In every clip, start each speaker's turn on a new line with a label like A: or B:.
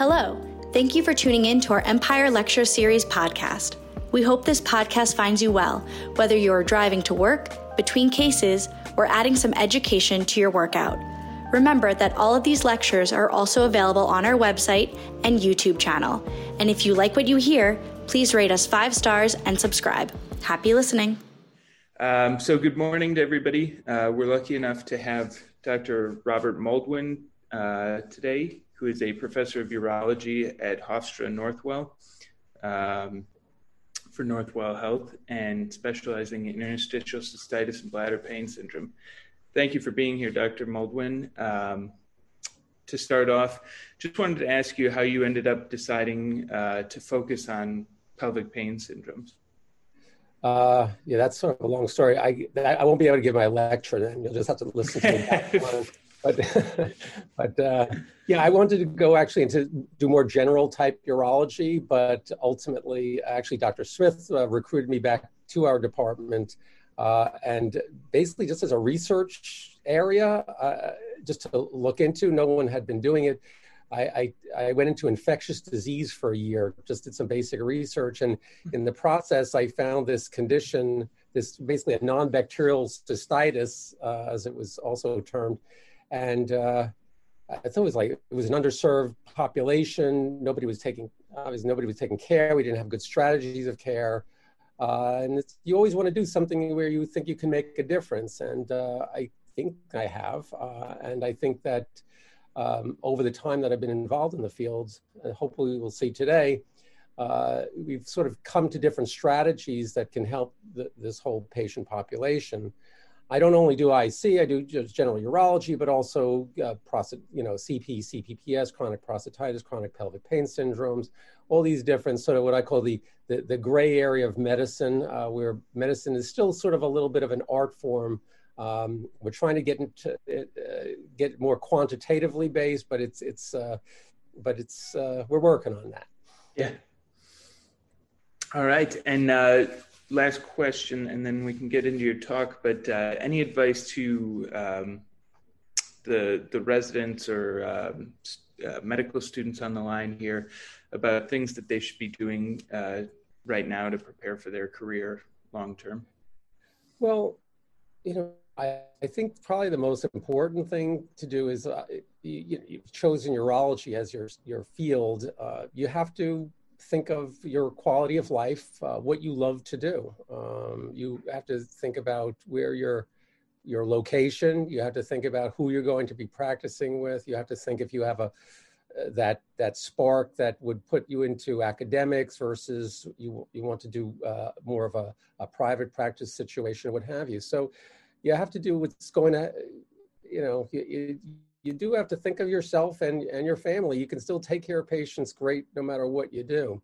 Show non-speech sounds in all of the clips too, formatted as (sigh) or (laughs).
A: Hello. Thank you for tuning in to our Empire Lecture Series podcast. We hope this podcast finds you well, whether you're driving to work, between cases, or adding some education to your workout. Remember that all of these lectures are also available on our website and YouTube channel. And if you like what you hear, please rate us five stars and subscribe. Happy listening.
B: Um, so, good morning to everybody. Uh, we're lucky enough to have Dr. Robert Moldwin uh, today, who is a professor of urology at Hofstra Northwell um, for Northwell Health and specializing in interstitial cystitis and bladder pain syndrome. Thank you for being here, Dr. Moldwin. Um, to start off, just wanted to ask you how you ended up deciding uh, to focus on pelvic pain syndromes.
C: Uh, yeah, that's sort of a long story. I I won't be able to give my lecture then. You'll just have to listen to me. (laughs) but (laughs) but uh, yeah, I wanted to go actually into do more general type urology, but ultimately, actually, Dr. Smith uh, recruited me back to our department, uh, and basically just as a research area, uh, just to look into. No one had been doing it. I, I, I, went into infectious disease for a year, just did some basic research. And in the process, I found this condition, this basically a non bacterial cystitis, uh, as it was also termed. And uh, I thought it was like it was an underserved population. Nobody was taking, obviously, nobody was taking care. We didn't have good strategies of care. Uh, and you always want to do something where you think you can make a difference. And uh, I think I have. Uh, and I think that um, over the time that I've been involved in the fields, and hopefully we'll see today, uh, we've sort of come to different strategies that can help the, this whole patient population. I don't only do IC, I do just general urology, but also uh, prostate, you know, CP, CPPS, chronic prostatitis, chronic pelvic pain syndromes, all these different sort of what I call the the, the gray area of medicine, uh, where medicine is still sort of a little bit of an art form um, we're trying to get into uh, get more quantitatively based, but it's it's uh, but it's uh, we're working on that.
B: Yeah. All right, and uh, last question, and then we can get into your talk. But uh, any advice to um, the the residents or um, uh, medical students on the line here about things that they should be doing right now to prepare for their career long term?
C: Well, you know, I, I think probably the most important thing to do is uh, you, have chosen urology as your your field. Uh, you have to think of your quality of life, uh, what you love to do. Um, you have to think about where your your location. You have to think about who you're going to be practicing with. You have to think if you have a that that spark that would put you into academics versus you you want to do uh, more of a, a private practice situation, what have you. So you have to do what's going to, you know, you, you, do have to think of yourself and, and your family. You can still take care of patients great no matter what you do.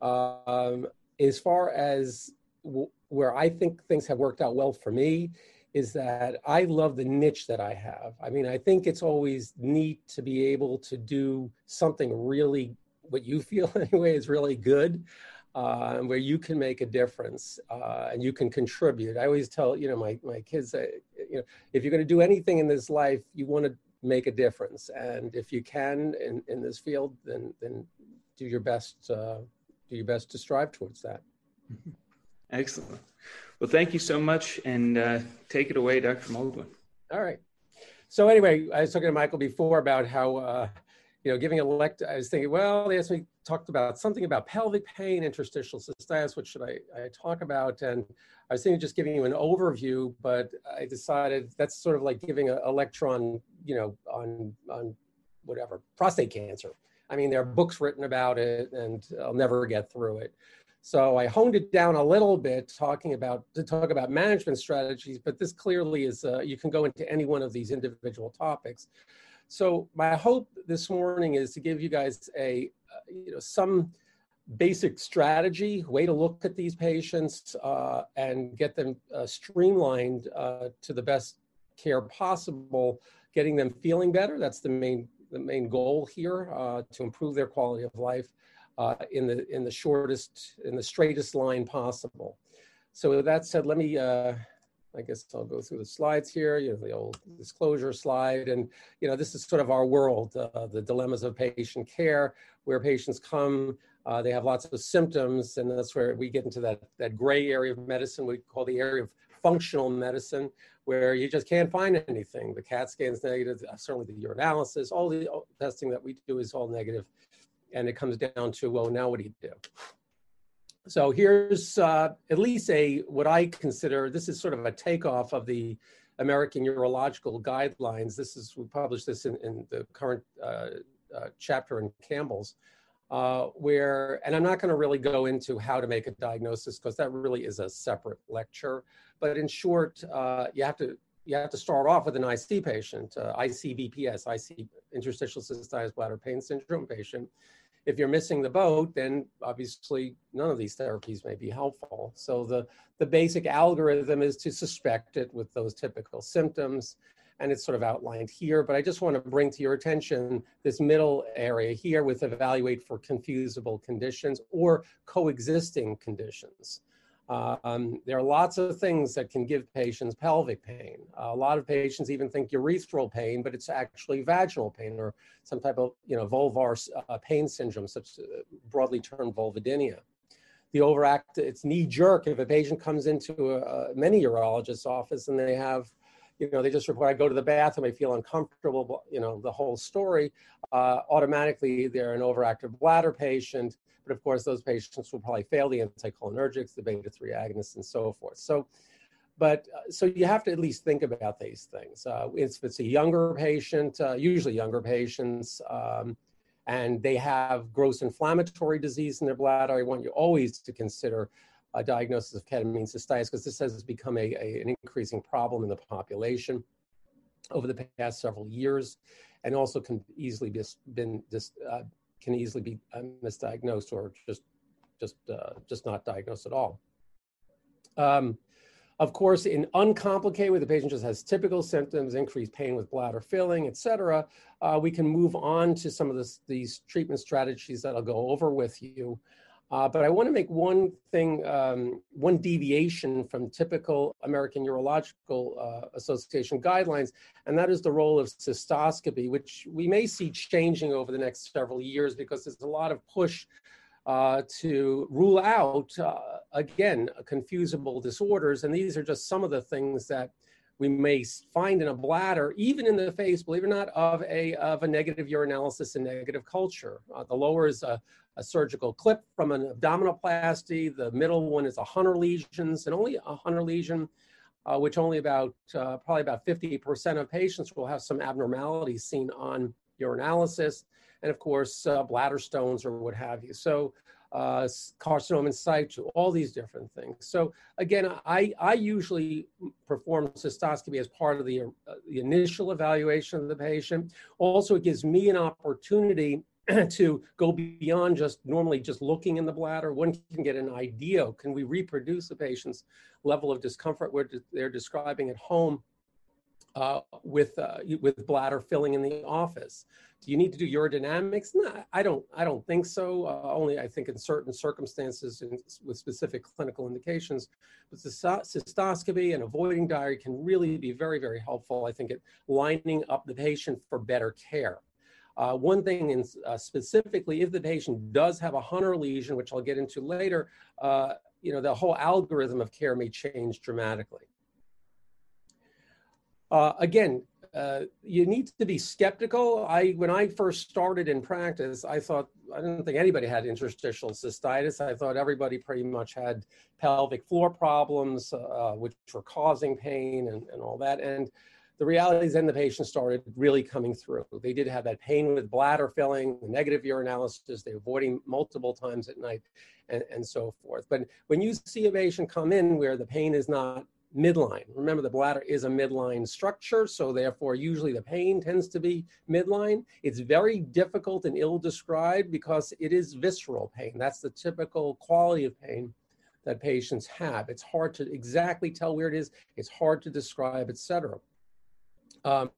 C: Um, as far as w- where I think things have worked out well for me, is that I love the niche that I have. I mean, I think it's always neat to be able to do something really, what you (laughs) feel anyway, is really good uh, where you can make a difference uh, and you can contribute. I always tell you know my my kids, uh, you know, if you're going to do anything in this life, you want to make a difference, and if you can in, in this field, then then do your best. Uh, do your best to strive towards that. (laughs)
B: Excellent. Well, thank you so much, and uh, take it away, Dr. Moldwin.
C: All right. So anyway, I was talking to Michael before about how uh, you know, giving a lect, I was thinking, well, they asked me, talked about something about pelvic pain, interstitial cystitis, what should I, I talk about? And I was thinking just giving you an overview, but I decided that's sort of like giving a, electron, you know, on, on whatever, prostate cancer. I mean, there are books written about it and I'll never get through it. So I honed it down a little bit, talking about to talk about management strategies. But this clearly is uh, you can go into any one of these individual topics. So my hope this morning is to give you guys a, uh, you know, some basic strategy, way to look at these patients uh, and get them uh, streamlined uh, to the best care possible, getting them feeling better. That's the main the main goal here uh, to improve their quality of life uh, in the in the shortest in the straightest line possible. So with that said, let me I guess I'll go through the slides here, you know, the old disclosure slide. And, you know, this is sort of our world, uh, the dilemmas of patient care, where patients come, uh, they have lots of symptoms, and that's where we get into that, that gray area of medicine we call the area of functional medicine, where you just can't find anything. The CAT scan's negative, uh, certainly the urinalysis, all the testing that we do is all negative, And it comes down to, well, now what do you do? So here's uh, at least a what I consider this is sort of a takeoff of the American Urological Guidelines. This is we published this in, in the current uh, uh, chapter in Campbell's, uh, where and I'm not going to really go into how to make a diagnosis because that really is a separate lecture. But in short, uh, you have to you have to start off with an IC patient, uh, ICBPS, IC interstitial cystitis bladder pain syndrome patient if you're missing the boat, then obviously none of these therapies may be helpful. So the, the basic algorithm is to suspect it with those typical symptoms, and it's sort of outlined here. But I just want to bring to your attention this middle area here with evaluate for confusable conditions or coexisting conditions. Um, there are lots of things that can give patients pelvic pain. Uh, a lot of patients even think urethral pain, but it's actually vaginal pain or some type of you know vulvar uh, pain syndrome, such uh, broadly termed vulvodynia. The overact, it's knee jerk if a patient comes into a, a, many urologists' office and they have, you know, they just report, I go to the bathroom, I feel uncomfortable, you know, the whole story. Uh, automatically, they're an overactive bladder patient but of course, those patients will probably fail the anticholinergics, the beta 3 agonists, and so forth. So, but uh, so you have to at least think about these things. Uh, if it's a younger patient, uh, usually younger patients, um, and they have gross inflammatory disease in their bladder, I want you always to consider a diagnosis of ketamine cystitis because this has become a, a, an increasing problem in the population over the past several years and also can easily be been dis, uh, can easily be uh, misdiagnosed or just just uh, just not diagnosed at all. Um, of course, in uncomplicated, where the patient just has typical symptoms, increased pain with bladder filling, et cetera, uh, we can move on to some of this, these treatment strategies that I'll go over with you. Uh, but I want to make one thing, um, one deviation from typical American Urological uh, Association guidelines, and that is the role of cystoscopy, which we may see changing over the next several years because there's a lot of push uh, to rule out, uh, again, confusable disorders. And these are just some of the things that we may find in a bladder, even in the face, believe it or not, of a, of a negative urinalysis and negative culture. Uh, the lower is a, a, surgical clip from an abdominoplasty. The middle one is a Hunter lesions, and only a Hunter lesion, uh, which only about, uh, probably about 50% of patients will have some abnormalities seen on urinalysis. And of course, uh, bladder stones or what have you. So uh, carcinoma in situ, all these different things. So again, I, I usually perform cystoscopy as part of the, uh, the initial evaluation of the patient. Also, it gives me an opportunity (clears throat) to go beyond just normally just looking in the bladder. One can get an idea, can we reproduce the patient's level of discomfort where they're describing at home uh, with uh, with bladder filling in the office. Do you need to do urodynamics? No, I don't. I don't think so. Uh, only I think in certain circumstances and with specific clinical indications. But cystoscopy and a voiding diary can really be very, very helpful. I think at lining up the patient for better care. Uh, one thing in, uh, specifically, if the patient does have a Hunter lesion, which I'll get into later, uh, you know, the whole algorithm of care may change dramatically. Uh, again, uh, you need to be skeptical. I when I first started in practice, I thought I didn't think anybody had interstitial cystitis. I thought everybody pretty much had pelvic floor problems, uh, which were causing pain and, and all that. And the reality is then the patient started really coming through. They did have that pain with bladder filling, the negative urinalysis, they're avoiding multiple times at night, and, and so forth. But when you see a patient come in where the pain is not midline. Remember, the bladder is a midline structure, so therefore, usually the pain tends to be midline. It's very difficult and ill described because it is visceral pain. That's the typical quality of pain that patients have. It's hard to exactly tell where it is, it's hard to describe, etc. Um,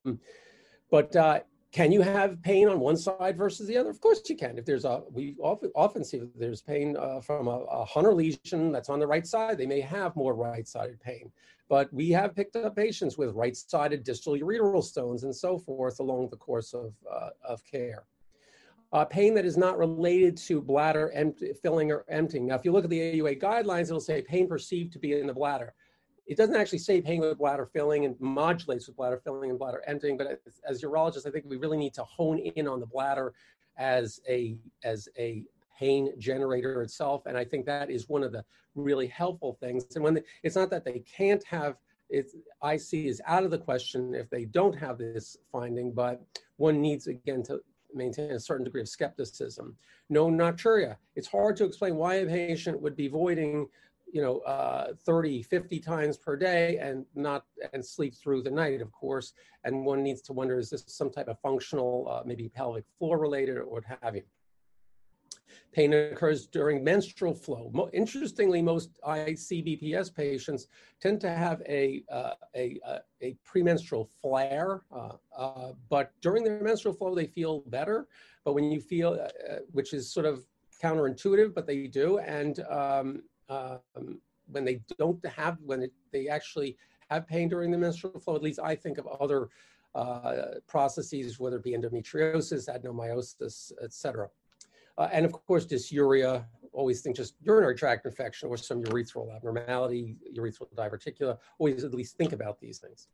C: but uh, can you have pain on one side versus the other? Of course you can. If there's a, we often, often see there's pain uh, from a, a, Hunter lesion that's on the right side, they may have more right-sided pain. But we have picked up patients with right-sided distal ureteral stones and so forth along the course of, uh, of care. Uh, pain that is not related to bladder empty, filling or emptying. Now, if you look at the AUA guidelines, it'll say pain perceived to be in the bladder it doesn't actually say pain with bladder filling and modulates with bladder filling and bladder emptying. But as, as urologists, I think we really need to hone in on the bladder as a as a pain generator itself. And I think that is one of the really helpful things. And when it's not that they can't have it's IC is out of the question if they don't have this finding, but one needs again to maintain a certain degree of skepticism. No nocturia. It's hard to explain why a patient would be voiding you know, uh, 30, 50 times per day and not and sleep through the night, of course. And one needs to wonder, is this some type of functional, uh, maybe pelvic floor related or what have you? Pain occurs during menstrual flow. Mo interestingly, most ICBPS patients tend to have a, uh, a, uh, a, premenstrual flare, uh, uh, but during their menstrual flow, they feel better. But when you feel, uh, which is sort of counterintuitive, but they do. And um, um, when they don't have, when it, they actually have pain during the menstrual flow, at least I think of other uh, processes, whether it be endometriosis, adenomyosis, etc. Uh, and of course, dysuria, always think just urinary tract infection or some urethral abnormality, urethral diverticula, always at least think about these things.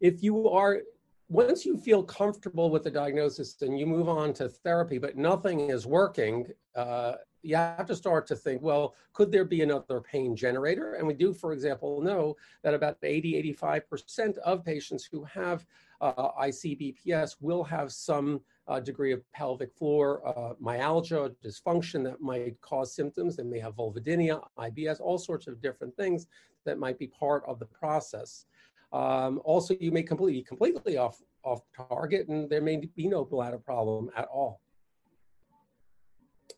C: If you are once you feel comfortable with the diagnosis and you move on to therapy, but nothing is working, uh, you have to start to think, well, could there be another pain generator? And we do, for example, know that about 80, 85% of patients who have uh, ICBPS will have some uh, degree of pelvic floor uh, myalgia, dysfunction that might cause symptoms. They may have vulvodynia, IBS, all sorts of different things that might be part of the process. Um, also, you may completely completely off off target, and there may be no bladder problem at all.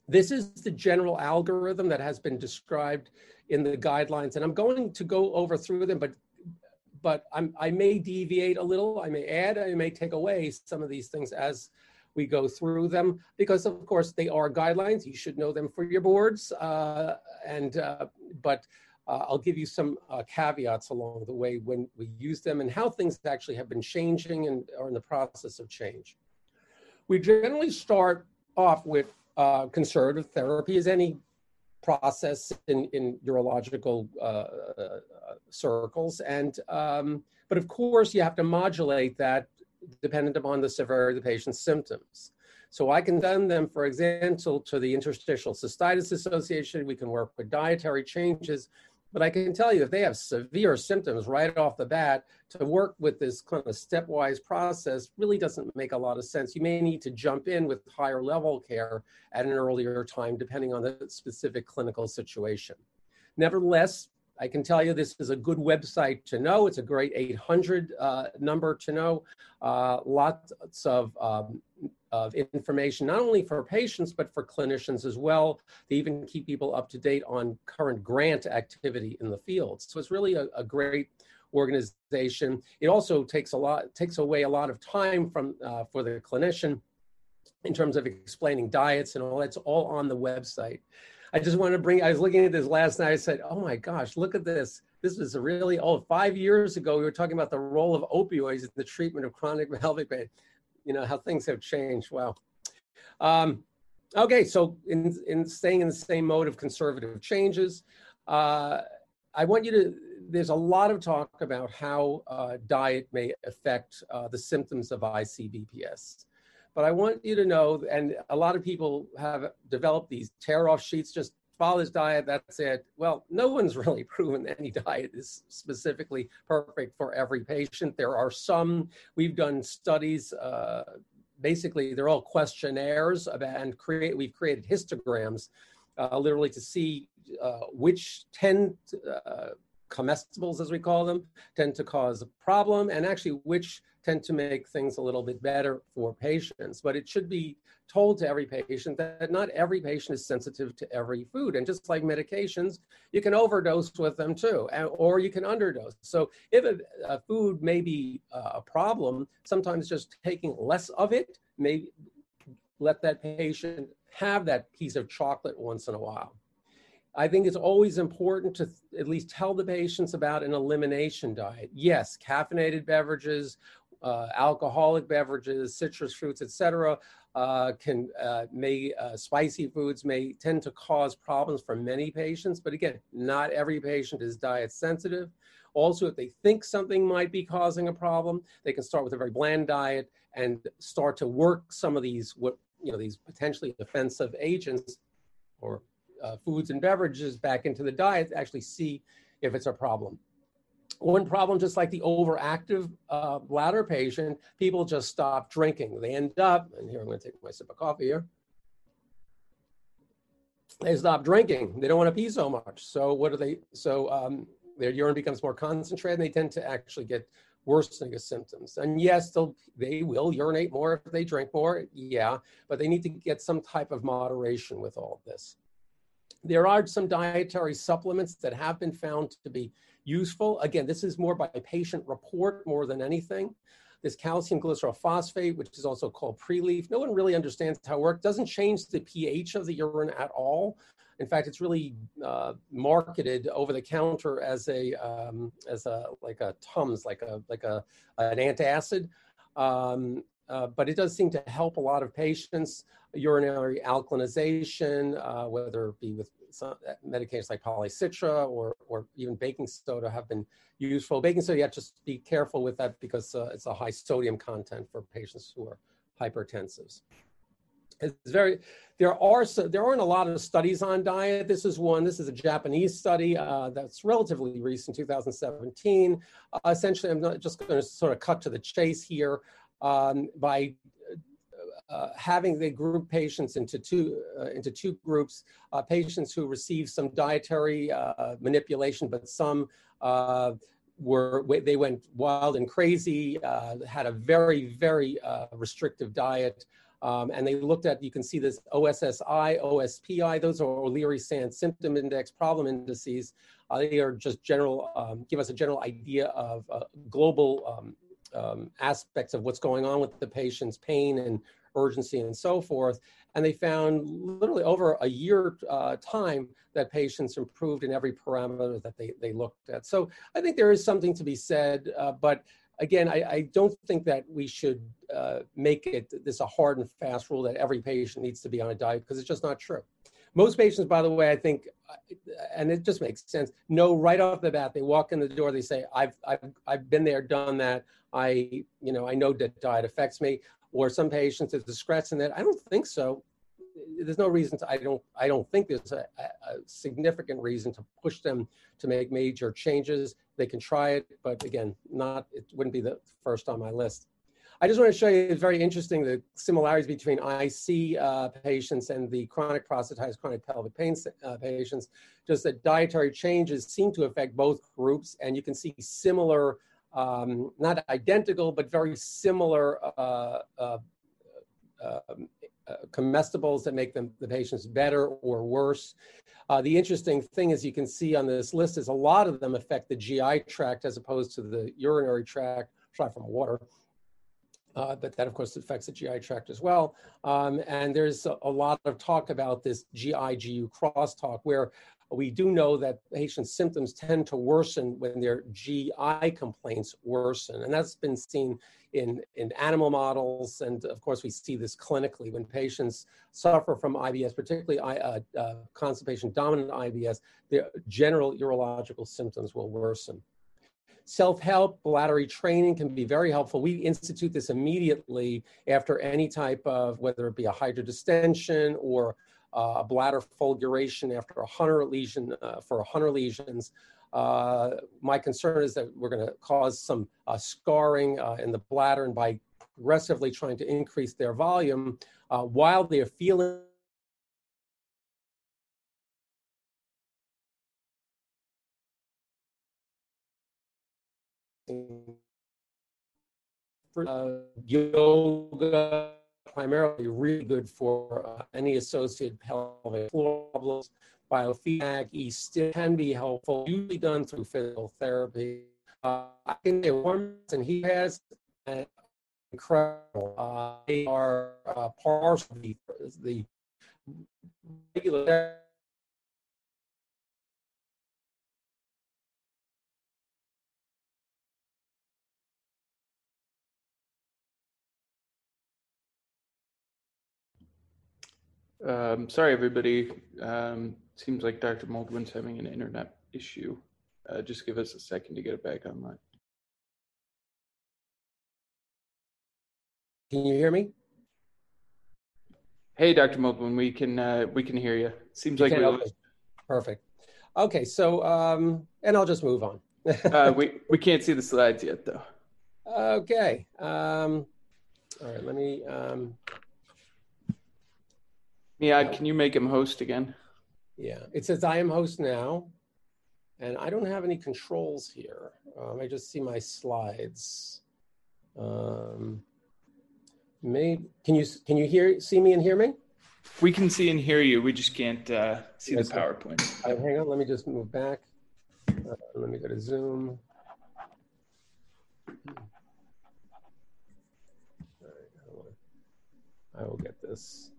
C: This is the general algorithm that has been described in the guidelines, and I'm going to go over through them, but but I'm, I may deviate a little, I may add, I may take away some of these things as we go through them because of course they are guidelines you should know them for your boards uh, and uh, but uh, I'll give you some uh, caveats along the way when we use them and how things actually have been changing and are in the process of change. We generally start off with uh, conservative therapy is any process in, in urological uh, uh, circles. And, um, but of course you have to modulate that dependent upon the severity of the patient's symptoms. So I can send them, for example, to the Interstitial Cystitis Association. We can work with dietary changes but I can tell you, if they have severe symptoms right off the bat, to work with this kind of stepwise process really doesn't make a lot of sense. You may need to jump in with higher level care at an earlier time, depending on the specific clinical situation. Nevertheless, I can tell you this is a good website to know. It's a great 800 uh, number to know. Uh, lots of um, of information, not only for patients, but for clinicians as well. They even keep people up to date on current grant activity in the field. So it's really a, a great organization. It also takes a lot, takes away a lot of time from uh, for the clinician in terms of explaining diets and all that's all on the website. I just want to bring, I was looking at this last night. I said, oh my gosh, look at this. This is really old, oh, five years ago, we were talking about the role of opioids in the treatment of chronic (laughs) pelvic pain you know how things have changed. Wow. Um, okay, so in in staying in the same mode of conservative changes, uh, I want you to. There's a lot of talk about how uh, diet may affect uh, the symptoms of ICBPS. But I want you to know, and a lot of people have developed these tear off sheets, just follow diet, that's it. Well, no one's (laughs) really proven any diet is specifically perfect for every patient. There are some, we've done studies, uh, basically they're all questionnaires about, and create, we've created histograms uh, literally to see uh, which 10 uh, comestibles, as we call them, tend to cause a problem, and actually which tend to make things a little bit better for patients. But it should be told to every patient that not every patient is sensitive to every food. And just like medications, you can overdose with them too, or you can underdose. So if a, a food may be uh, a problem, sometimes just taking less of it may let that patient have that piece of chocolate once in a while. I think it's always important to at least tell the patients about an elimination diet. Yes, caffeinated beverages, uh, alcoholic beverages, citrus fruits, etc., uh, can uh, may uh, spicy foods may tend to cause problems for many patients. But again, not every patient is diet sensitive. Also, if they think something might be causing a problem, they can start with a very bland diet and start to work some of these what you know these potentially offensive agents or uh, foods and beverages back into the diet to actually see if it's a problem. One problem, just like the overactive uh, bladder patient, people just stop drinking. They end up, and here I'm going to take my sip of coffee here. They stop drinking. They don't want to pee so much. So what do they? So um, their urine becomes more concentrated. and They tend to actually get worsening of symptoms. And yes, they'll, they will urinate more if they drink more. Yeah, but they need to get some type of moderation with all this. There are some dietary supplements that have been found to be useful. Again, this is more by patient report more than anything. This calcium glycerol phosphate, which is also called Prelief, no one really understands how it works. Doesn't change the pH of the urine at all. In fact, it's really uh, marketed over the counter as a um, as a like a Tums, like a like a an antacid. Um, uh, but it does seem to help a lot of patients. Urinary alkalinization, uh, whether it be with some uh, medications like polycitra or, or even baking soda have been useful. Baking soda, you have to just be careful with that because uh, it's a high sodium content for patients who are hypertensives. It's very, there are, so, there aren't a lot of studies on diet. This is one, this is a Japanese study uh, that's relatively recent, 2017. Uh, essentially, I'm not just going to sort of cut to the chase here um, by uh, having the group patients into two uh, into two groups, uh, patients who received some dietary uh, manipulation, but some uh, were they went wild and crazy, uh, had a very very restrictive diet. Um, and they looked at, you can see this OSSI, OSPI, those are O'Leary-Sant Symptom Index problem indices. they are just general, um, give us a general idea of global um, um, aspects of what's going on with the patient's pain and urgency and so forth. And they found literally over a year uh, time that patients improved in every parameter that they, they looked at. So I think there is something to be said, uh, but again, I, I, don't think that we should uh, make it this a hard and fast rule that every patient needs to be on a diet because it's just not true. Most patients, by the way, I think, uh, and it just makes sense, know right off the bat, they walk in the door, they say, I've, I've, I've been there, done that. I, you know, I know that diet affects me. Or some patients, it's in that. I don't think so. There's no reason to, I don't, I don't think there's a, a significant reason to push them to make major changes. They can try it, but again, not, it wouldn't be the first on my list. I just want to show you, it's very interesting, the similarities between IC uh, patients and the chronic prostatitis, chronic pelvic pain uh, patients. Just that dietary changes seem to affect both groups, and you can see similar, um, not identical, but very similar uh, uh, um, comestibles that make them the patients better or worse. Uh, the interesting thing is you can see on this list is a lot of them affect the GI tract as opposed to the urinary tract, aside from water. Uh, but that, of course, affects the GI tract as well. Um, and there's a, a, lot of talk about this GI-GU crosstalk, where we do know that patients' symptoms tend to worsen when their GI complaints worsen. And that's been seen in, in animal models. And of course, we see this clinically when patients suffer from IBS, particularly uh, uh, constipation dominant IBS, their general urological symptoms will worsen. Self-help, bladder training can be very helpful. We institute this immediately after any type of, whether it be a hydrodistension or uh, a bladder fulguration after a Hunter lesion, uh, for a Hunter lesions. Uh, my concern is that we're going to cause some uh, scarring uh, in the bladder, and by progressively trying to increase their volume uh, while they're feeling uh, yoga, primarily really good for uh, any associated pelvic floor problems. Biofeedback, East can be helpful, usually done through physical therapy. Uh, I can say one and he has incredible. Uh, they are uh, partially the regular
B: Um, sorry, everybody. Um, seems like Dr. Moldwin's having an internet issue. Uh, just give us a second to get it back online.
C: Can you hear me?
B: Hey, Dr. Moldwin, we can uh, we can hear you. Seems you like we
C: okay. perfect. Okay, so um, and I'll just move on. (laughs)
B: uh, we we can't see the slides yet, though.
C: Okay. Um, all right. Let me. Um,
B: yeah, can you make him host again?
C: Yeah, it says I am host now, and I don't have any controls here. Um, I just see my slides. Um, may can you can you hear see me and hear me?
B: We can see and hear you. We just can't uh, see yes, the PowerPoint.
C: Uh, hang on, let me just move back. Uh, let me go to Zoom. All right, I will get this.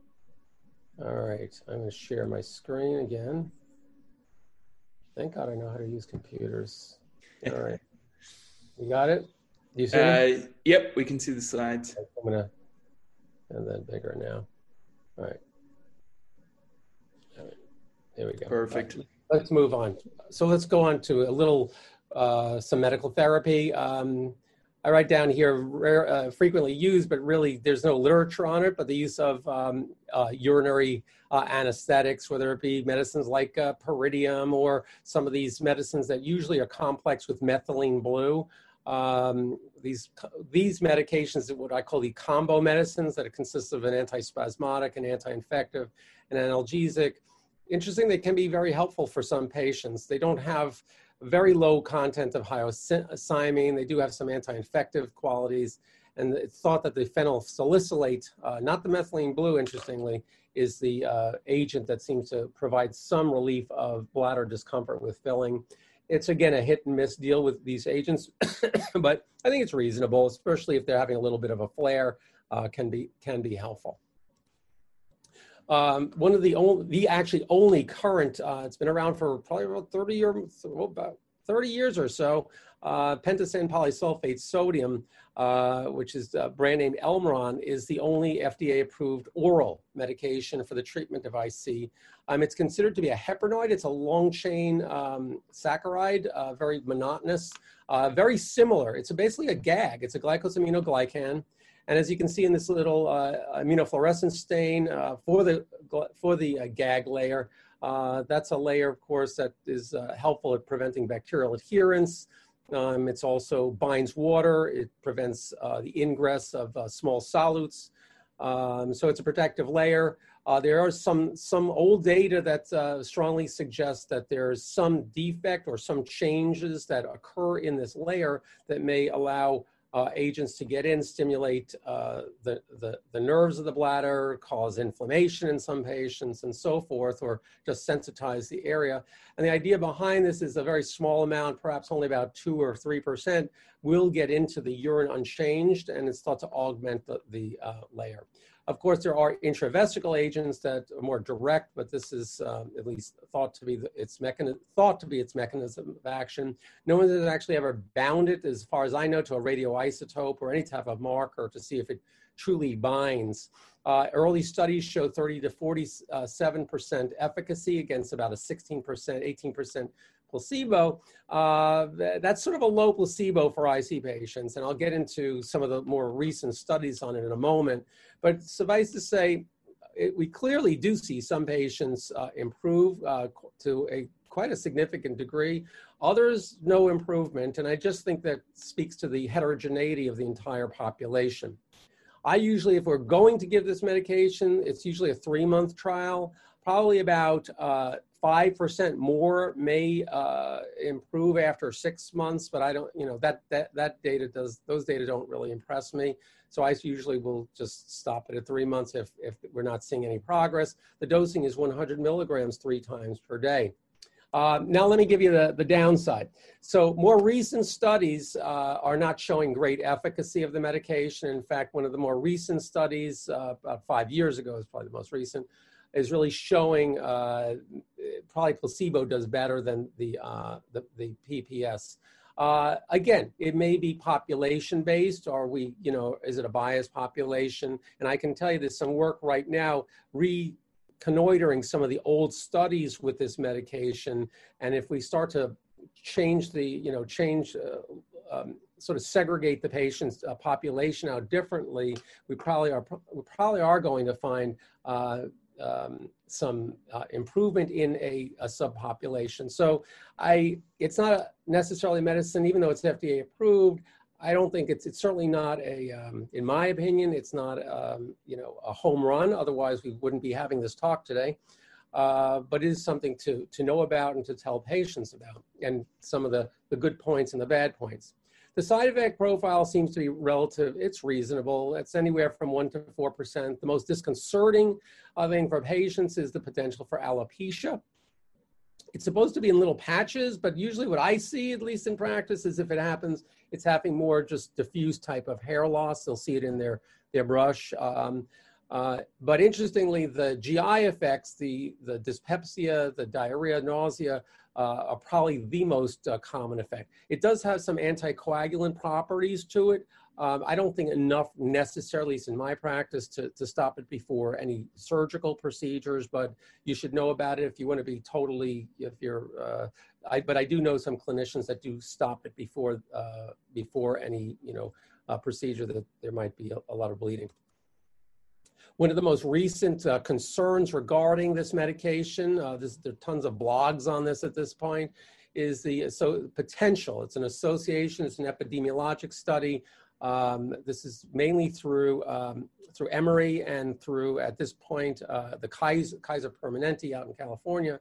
C: All right, I'm going to share my screen again. Thank God I know how to use computers. All right. You got it?
B: You see uh, Yep, we can see the slides.
C: I'm going to, and then bigger now. All right. All right. There we go.
B: Perfect.
C: Right. Let's move on. So let's go on to a little, uh, some medical therapy. Um, I write down here rare, uh, frequently used, but really there's no literature on it, but the use of um, uh, urinary uh, anesthetics, whether it be medicines like uh, pyridium or some of these medicines that usually are complex with methylene blue. Um, these, these medications, what I call the combo medicines that consist of an antispasmodic, an anti-infective, an analgesic. Interesting, they can be very helpful for some patients. They don't have very low content of hyoscyamine. They do have some anti-infective qualities. And it's thought that the phenyl salicylate, uh, not the methylene blue, interestingly, is the uh, agent that seems to provide some relief of bladder discomfort with filling. It's again a hit and miss deal with these agents, (coughs) but I think it's reasonable, especially if they're having a little bit of a flare, uh, can be can be helpful. Um, one of the only, the actually only current, uh, it's been around for probably about 30 or about 30 years or so, uh, pentosan polysulfate sodium, uh, which is uh, brand name Elmiron, is the only FDA approved oral medication for the treatment of IC. Um, it's considered to be a heparinoid. It's a long chain um, saccharide, uh, very monotonous, uh, very similar. It's a, basically a GAG. It's a glycosaminoglycan. And as you can see in this little uh, immunofluorescence stain uh, for the, for the uh, GAG layer, uh, that's a layer, of course, that is uh, helpful at preventing bacterial adherence. Um, it's also binds water. It prevents uh, the ingress of small solutes. Um, so it's a protective layer. there are some, some old data that strongly suggests that there's some defect or some changes that occur in this layer that may allow uh, agents to get in, stimulate uh, the, the, the, nerves of the bladder, cause inflammation in some patients, and so forth, or just sensitize the area. And the idea behind this is a very small amount, perhaps only about 2 or 3%, will get into the urine unchanged, and it's thought to augment the, the uh, layer. Of course, there are intravesical agents that are more direct, but this is um, at least thought to be the, its mechanism, thought to be its mechanism of action. No one has actually ever bound it, as far as I know, to a radioisotope or any type of marker to see if it truly binds. Uh, early studies show 30 to 47% efficacy against about a 16%, 18% placebo, uh, that's sort of a low placebo for IC patients. And I'll get into some of the more recent studies on it in a moment. But suffice to say, it, we clearly do see some patients uh, improve uh, to a quite a significant degree. Others, no improvement. And I just think that speaks to the heterogeneity of the entire population. I usually, if we're going to give this medication, it's usually a three month trial probably about uh, 5% more may uh, improve after six months, but I don't, you know, that, that, that data does, those data don't really impress me. So I usually will just stop it at three months if, if we're not seeing any progress. The dosing is 100 milligrams three times per day. Uh, now let me give you the, the downside. So more recent studies uh, are not showing great efficacy of the medication. In fact, one of the more recent studies, uh, about five years ago is probably the most recent, is really showing uh, probably placebo does better than the, uh, the, the, PPS. Uh, again, it may be population based, or we, you know, is it a biased population? And I can tell you there's some work right now reconnoitering some of the old studies with this medication. And if we start to change the, you know, change uh, um, sort of segregate the patient's uh, population out differently, we probably are we probably are going to find uh, um, some uh, improvement in a, a, subpopulation. So I, it's not necessarily medicine, even though it's FDA approved. I don't think it's, it's certainly not a, um, in my opinion, it's not, um, you know, a home run. Otherwise we wouldn't be having this talk today. Uh, but it is something to, to know about and to tell patients about and some of the, the good points and the bad points. The side effect profile seems to be relative. It's reasonable. It's anywhere from 1% to 4%. The most disconcerting thing for patients is the potential for alopecia. It's supposed to be in little patches, but usually what I see, at least in practice, is if it happens, it's having more just diffuse type of hair loss. They'll see it in their, their brush. Um, uh, but interestingly, the GI effects, the, the dyspepsia, the diarrhea, nausea, uh, are probably the most uh, common effect. It does have some anticoagulant properties to it. Um, I don't think enough necessarily is in my practice to, to stop it before any surgical procedures, but you should know about it if you want to be totally, if you're, uh, I, but I do know some clinicians that do stop it before, uh, before any, you know, uh, procedure that there might be a, a lot of bleeding. One of the most recent uh, concerns regarding this medication, uh, this, there are tons of blogs on this at this point, is the so potential. It's an association, it's an epidemiologic study. Um, this is mainly through um, through Emory and through, at this point, uh, the Kaiser, Kaiser Permanente out in California,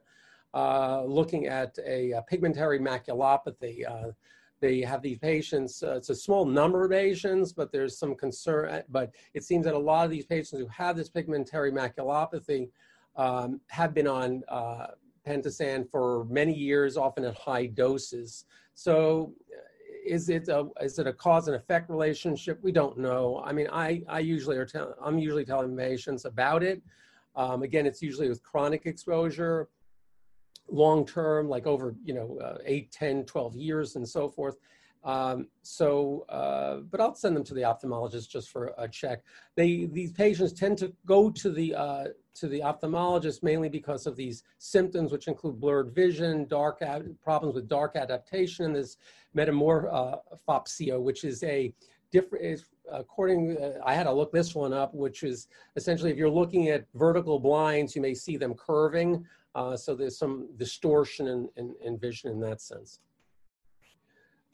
C: uh, looking at a, a pigmentary maculopathy. They have these patients, uh, it's a small number of patients, but there's some concern, uh, but it seems that a lot of these patients who have this pigmentary maculopathy um, have been on uh, pentosan for many years, often at high doses. So uh, is it a, is it a cause and effect relationship? We don't know. I mean, I, I usually are tell, I'm usually telling patients about it. Um, again, it's usually with chronic exposure long term, like over, you know, uh, 8, 10, 12 years and so forth. Um, so, uh, but I'll send them to the ophthalmologist just for a check. They, these patients tend to go to the, uh, to the ophthalmologist mainly because of these symptoms, which include blurred vision, dark problems with dark adaptation, and this metamorphopsia, which is a different, according, uh, I had to look this one up, which is essentially if you're looking at vertical blinds, you may see them curving. Uh, so there's some distortion in, in, in vision in that sense.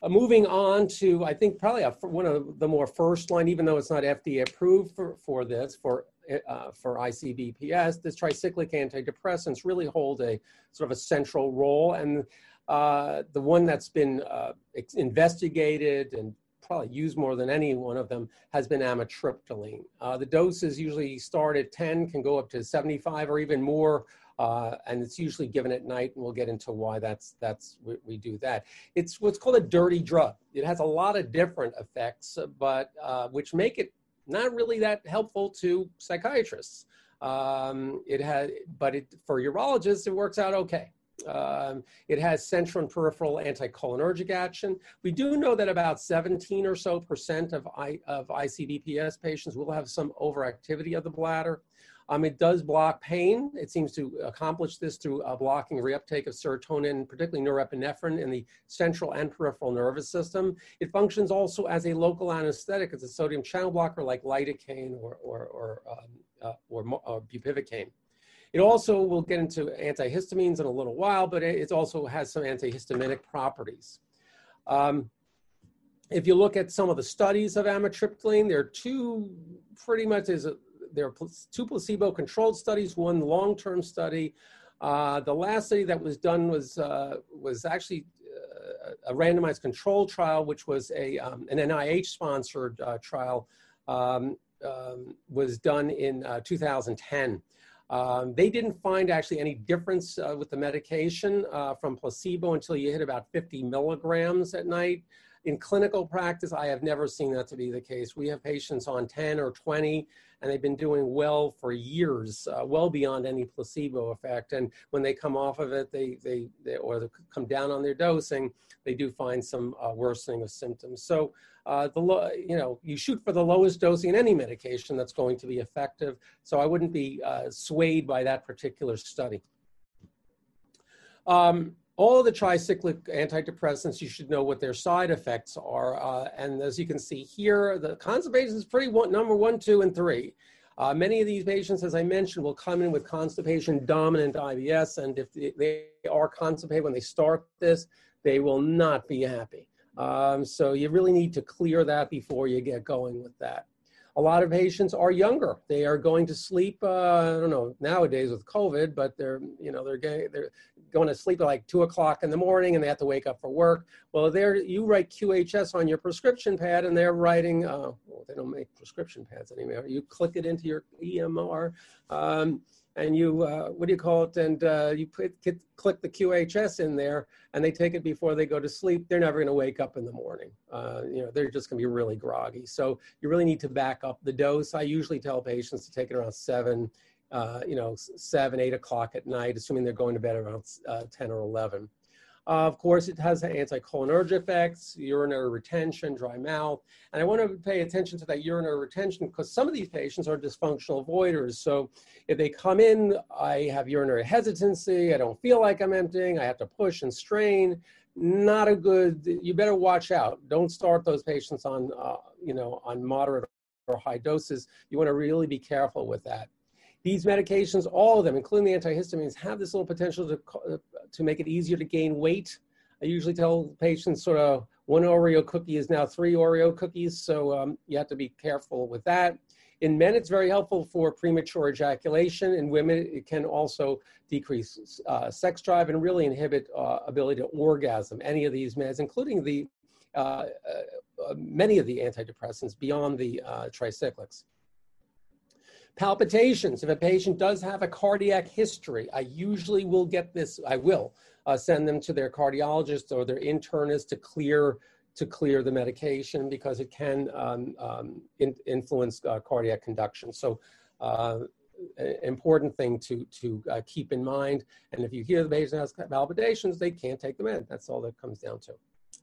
C: Uh, moving on to, I think probably a, one of the more first line, even though it's not FDA approved for, for this, for, uh, for ICBPS, this tricyclic antidepressants really hold a sort of a central role. And uh, the one that's been uh, investigated and probably used more than any one of them has been amitriptyline. Uh, the doses usually start at 10, can go up to 75 or even more uh, and it's usually given at night, and we'll get into why that's that's we, we, do that. It's what's called a dirty drug. It has a lot of different effects, but uh, which make it not really that helpful to psychiatrists. Um, it has, but it, for urologists, it works out okay. Um, it has central and peripheral anticholinergic action. We do know that about 17 or so percent of, I, of ICBPS patients will have some overactivity of the bladder. Um, it does block pain. It seems to accomplish this through uh, blocking reuptake of serotonin, particularly norepinephrine in the central and peripheral nervous system. It functions also as a local anesthetic. It's a sodium channel blocker like lidocaine or, or, or, um, uh, or, or bupivacaine. It also will get into antihistamines in a little while, but it also has some antihistaminic properties. Um, if you look at some of the studies of amitriptyline, there are two pretty much is there are two placebo-controlled studies, one long-term study. Uh, the last study that was done was uh, was actually uh, a randomized control trial, which was a um, an NIH-sponsored uh, trial, um, um, was done in 2010. Um, they didn't find actually any difference uh, with the medication uh, from placebo until you hit about 50 milligrams at night. In clinical practice, I have never seen that to be the case. We have patients on 10 or 20, and they've been doing well for years, uh, well beyond any placebo effect. And when they come off of it, they, they, they or they come down on their dosing, they do find some uh, worsening of symptoms. So uh, the lo- you know you shoot for the lowest dosing in any medication that's going to be effective. So I wouldn't be uh, swayed by that particular study. Um, all the tricyclic antidepressants, you should know what their side effects are. Uh, and as you can see here, the constipation is pretty one, number one, two, and three. Uh, many of these patients, as I mentioned, will come in with constipation dominant IBS. And if they are constipated when they start this, they will not be happy. Um, so you really need to clear that before you get going with that. A lot of patients are younger. They are going to sleep. Uh, I don't know nowadays with COVID, but they're you know they're getting they're going to sleep at like two o'clock in the morning, and they have to wake up for work. Well, there you write QHS on your prescription pad, and they're writing. Uh, well, they don't make prescription pads anymore. You click it into your EMR. Um, and you uh, what do you call it? And uh, you put, click the qhs in there and they take it before they go to sleep. They're never going to wake up in the morning. Uh, you know they're just going to be really groggy. So you really need to back up the dose. I usually tell patients to take it around seven uh, you know seven eight o'clock at night assuming they're going to bed around uh, 10 or 11 uh, of course, it has anticholinergic effects, urinary retention, dry mouth. And I want to pay attention to that urinary retention because some of these patients are dysfunctional voiders. So if they come in, I have urinary hesitancy, I don't feel like I'm emptying, I have to push and strain. Not a good, you better watch out. Don't start those patients on, uh, you know, on moderate or high doses. You want to really be careful with that. These medications, all of them, including the antihistamines, have this little potential to, uh, to make it easier to gain weight. I usually tell patients sort of one Oreo cookie is now three Oreo cookies, so um, you have to be careful with that. In men, it's very helpful for premature ejaculation. In women, it can also decrease uh, sex drive and really inhibit uh, ability to orgasm. Any of these meds, including the uh, uh, uh many of the antidepressants beyond the tricyclics. Palpitations, if a patient does have a cardiac history, I usually will get this, I will uh, send them to their cardiologist or their internist to clear to clear the medication because it can um, um, in, influence uh, cardiac conduction. So uh, important thing to, to uh, keep in mind. And if you hear the patient has palpitations, they can't take the med. That's all that comes down to.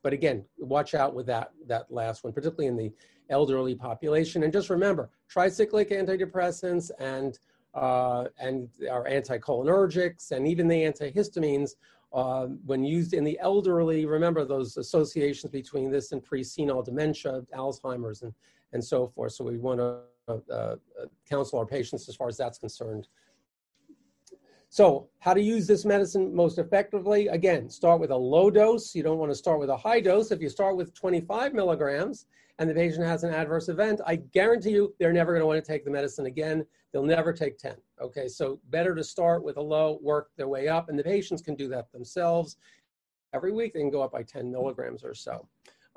C: But again, watch out with that, that last one, particularly in the elderly population. And just remember, tricyclic antidepressants and, uh, and our anticholinergics and even the antihistamines, uh, when used in the elderly, remember those associations between this and pre-senile dementia, Alzheimer's, and, and so forth. So we want to uh, uh, counsel our patients as far as that's concerned so how to use this medicine most effectively? Again, start with a low dose. You don't want to start with a high dose. If you start with 25 milligrams and the patient has an adverse event, I guarantee you they're never going to want to take the medicine again. They'll never take 10. Okay, so better to start with a low, work their way up, and the patients can do that themselves. Every week they can go up by 10 milligrams or so.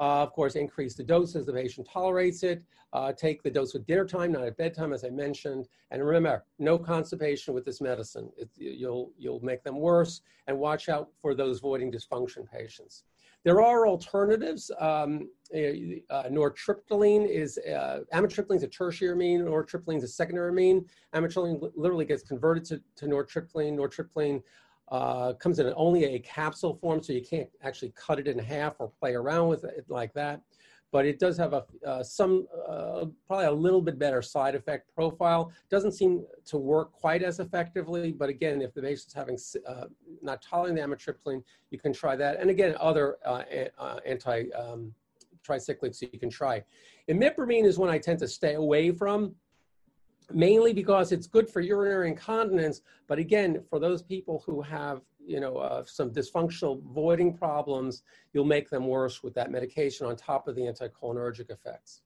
C: Uh, of course, increase the dose as the patient tolerates it. Uh, take the dose at dinner time, not at bedtime, as I mentioned. And remember, no constipation with this medicine. It, you'll, you'll make them worse. And watch out for those voiding dysfunction patients. There are alternatives. Um, uh, nortriptyline is, uh, amitriptyline is a tertiary amine, nortriptyline is a secondary amine. Amitriptyline literally gets converted to, to nortriptyline. Nortriptyline uh, comes in only a capsule form, so you can't actually cut it in half or play around with it like that. But it does have a uh, some uh, probably a little bit better side effect profile. Doesn't seem to work quite as effectively, but again, if the patient's having uh, not tolerating the amitriptyline, you can try that. And again, other uh, uh, anti um, tricyclics you can try. Imipramine is one I tend to stay away from mainly because it's good for urinary incontinence. But again, for those people who have, you know, uh, some dysfunctional voiding problems, you'll make them worse with that medication on top of the anticholinergic effects.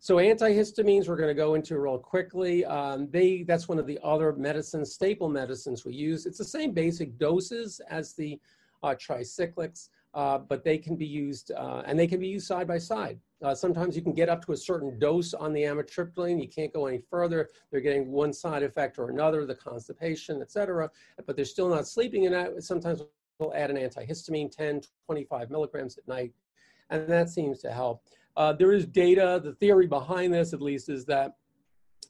C: So antihistamines, we're going to go into real quickly. Um, they that's one of the other medicines, staple medicines we use. It's the same basic doses as the uh, tricyclics, uh, but they can be used uh, and they can be used side by side. Uh, sometimes you can get up to a certain dose on the amitriptyline. You can't go any further. They're getting one side effect or another, the constipation, et cetera, but they're still not sleeping. And sometimes we'll add an antihistamine, 10, 25 milligrams at night, and that seems to help. Uh, there is data, the theory behind this at least is that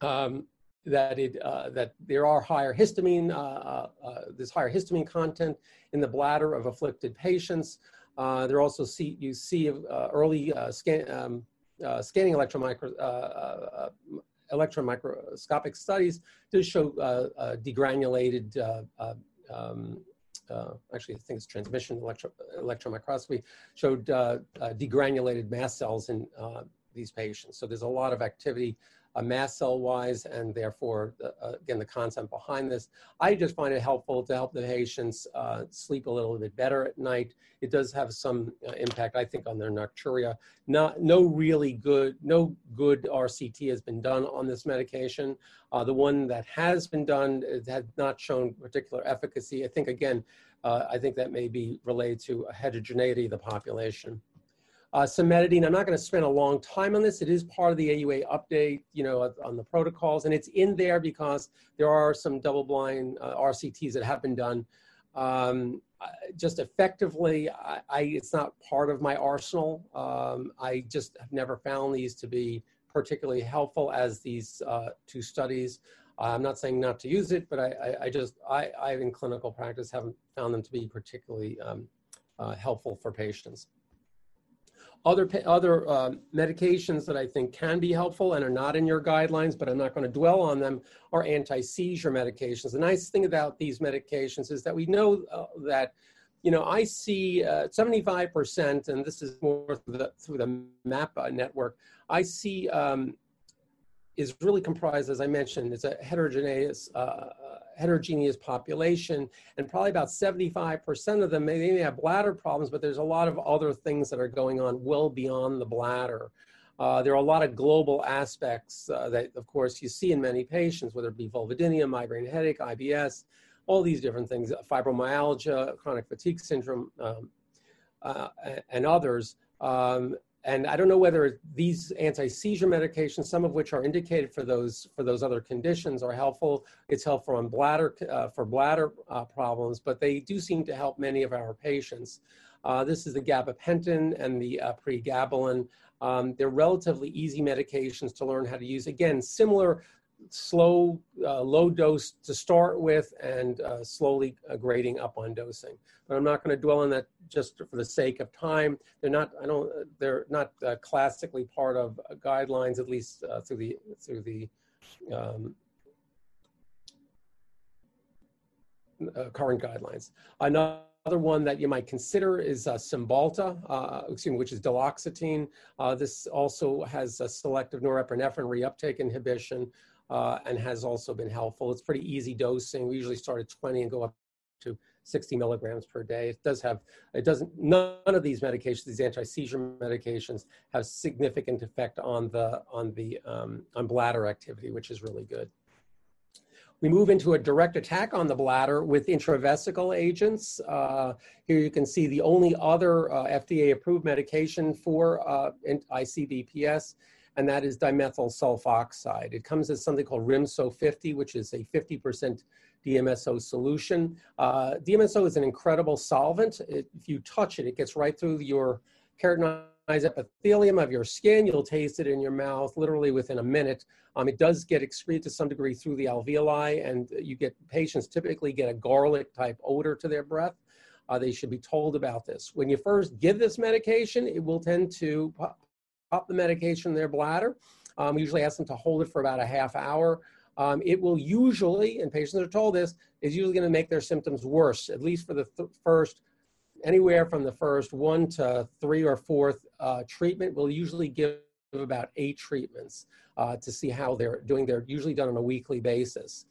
C: um, that it uh, that there are higher histamine, uh, uh, uh there's higher histamine content in the bladder of afflicted patients. Uh, there also see you see early scan, um, scanning electron, micro, electron microscopic studies to show degranulated um, uh, actually I think it's transmission electro, electron microscopy, showed uh, uh, degranulated mast cells in uh, these patients. So there's a lot of activity uh, cell wise and therefore uh, again the concept behind this. I just find it helpful to help the patients uh, sleep a little bit better at night. It does have some uh, impact i think on their nocturia. Not no really good no good rct has been done on this medication. Uh, the one that has been done had not shown particular efficacy. I think again uh, i think that may be related to a heterogeneity of the population uh, cimetidine, I'm not going to spend a long time on this. It is part of the AUA update, you know, on the protocols, and it's in there because there are some double-blind uh, RCTs that have been done. Um, just effectively, I, I, it's not part of my arsenal. Um, I just have never found these to be particularly helpful as these uh, two studies. I'm not saying not to use it, but I, I, I just, I, I, in clinical practice, haven't found them to be particularly um, uh, helpful for patients. Other, other uh, medications that I think can be helpful and are not in your guidelines, but I'm not going to dwell on them, are anti-seizure medications. The nice thing about these medications is that we know uh, that, you know, I see uh, 75%, and this is more through the, through the MAPP network, I see um, is really comprised, as I mentioned, it's a heterogeneous uh, heterogeneous population, and probably about 75% of them may, may have bladder problems, but there's a lot of other things that are going on well beyond the bladder. Uh, there are a lot of global aspects uh, that, of course, you see in many patients, whether it be vulvodynia, migraine headache, IBS, all these different things, fibromyalgia, chronic fatigue syndrome, um, uh, and others. Um, and I don't know whether these anti-seizure medications, some of which are indicated for those for those other conditions, are helpful. It's helpful on bladder uh, for bladder uh, problems, but they do seem to help many of our patients. Uh, this is the gabapentin and the uh, pregabalin. Um, they're relatively easy medications to learn how to use. Again, similar slow, uh, low dose to start with and uh, slowly uh, grading up on dosing. But I'm not going to dwell on that just for the sake of time. They're not, I don't, they're not uh, classically part of uh, guidelines, at least uh, through the, through the um, current guidelines. Another Another one that you might consider is uh, Cymbalta, uh, excuse me, which is duloxetine. Uh, this also has a selective norepinephrine reuptake inhibition uh, and has also been helpful. It's pretty easy dosing. We usually start at 20 and go up to 60 milligrams per day. It does have, it doesn't, none of these medications, these anti-seizure medications have significant effect on the, on the, um, on bladder activity, which is really good. We move into a direct attack on the bladder with intravesical agents. Uh, here you can see the only other uh, FDA approved medication for uh, ICBPS and that is dimethyl sulfoxide. It comes as something called RIMSO 50, which is a 50% DMSO solution. Uh, DMSO is an incredible solvent. It, if you touch it, it gets right through your keratinized epithelium of your skin. You'll taste it in your mouth literally within a minute. Um, it does get excreted to some degree through the alveoli, and you get patients typically get a garlic type odor to their breath. Uh, they should be told about this. When you first give this medication, it will tend to the medication in their bladder. Um, we usually ask them to hold it for about a half hour. Um, it will usually, and patients are told this, is usually going to make their symptoms worse, at least for the th- first, anywhere from the first one to three or fourth uh, treatment. We'll usually give about eight treatments uh, to see how they're doing. They're usually done on a weekly basis.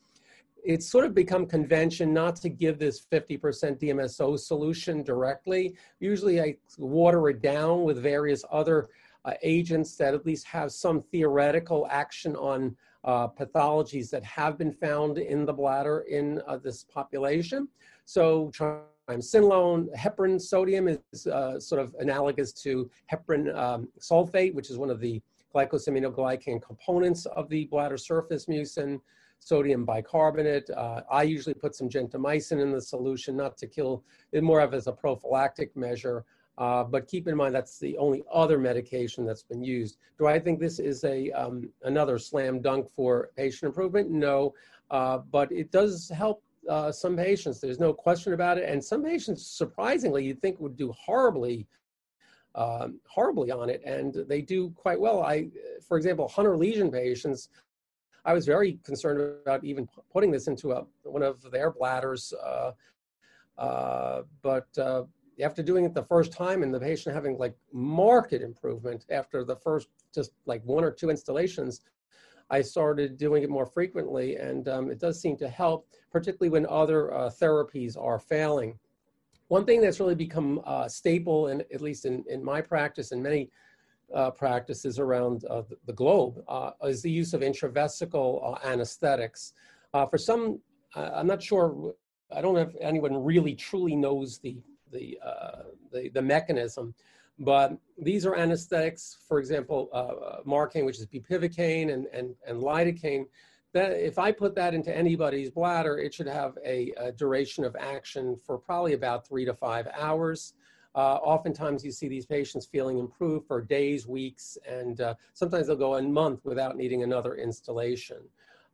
C: It's sort of become convention not to give this 50% DMSO solution directly. Usually I water it down with various other uh, agents that at least have some theoretical action on uh, pathologies that have been found in the bladder in uh, this population. So triamcinolone, heparin sodium is uh, sort of analogous to heparan um, sulfate, which is one of the glycosaminoglycan components of the bladder surface mucin sodium bicarbonate. Uh, I usually put some gentamicin in the solution, not to kill, it more of as a prophylactic measure. Uh, but keep in mind that's the only other medication that's been used. Do I think this is a um, another slam dunk for patient improvement? No, uh, but it does help uh, some patients. There's no question about it. And some patients, surprisingly, you'd think would do horribly, um, horribly on it, and they do quite well. I, for example, Hunner lesion patients. I was very concerned about even putting this into a, one of their bladders, uh, uh, but uh, after doing it the first time and the patient having like marked improvement after the first just like one or two instillations, I started doing it more frequently, and um, it does seem to help, particularly when other uh, therapies are failing. One thing that's really become uh, staple, in, at least in, in my practice and many uh, practices around uh, the, the, globe, uh, is the use of intravesical uh, anesthetics. for some, I'm not sure, I don't know if anyone really truly knows the the, uh, the, the, mechanism. But these are anesthetics, for example, uh, uh, Marcaine, which is bupivacaine, and, and, and lidocaine. That, if I put that into anybody's bladder, it should have a, a duration of action for probably about three to five hours. Uh, oftentimes you see these patients feeling improved for days, weeks, and uh, sometimes they'll go a month without needing another instillation.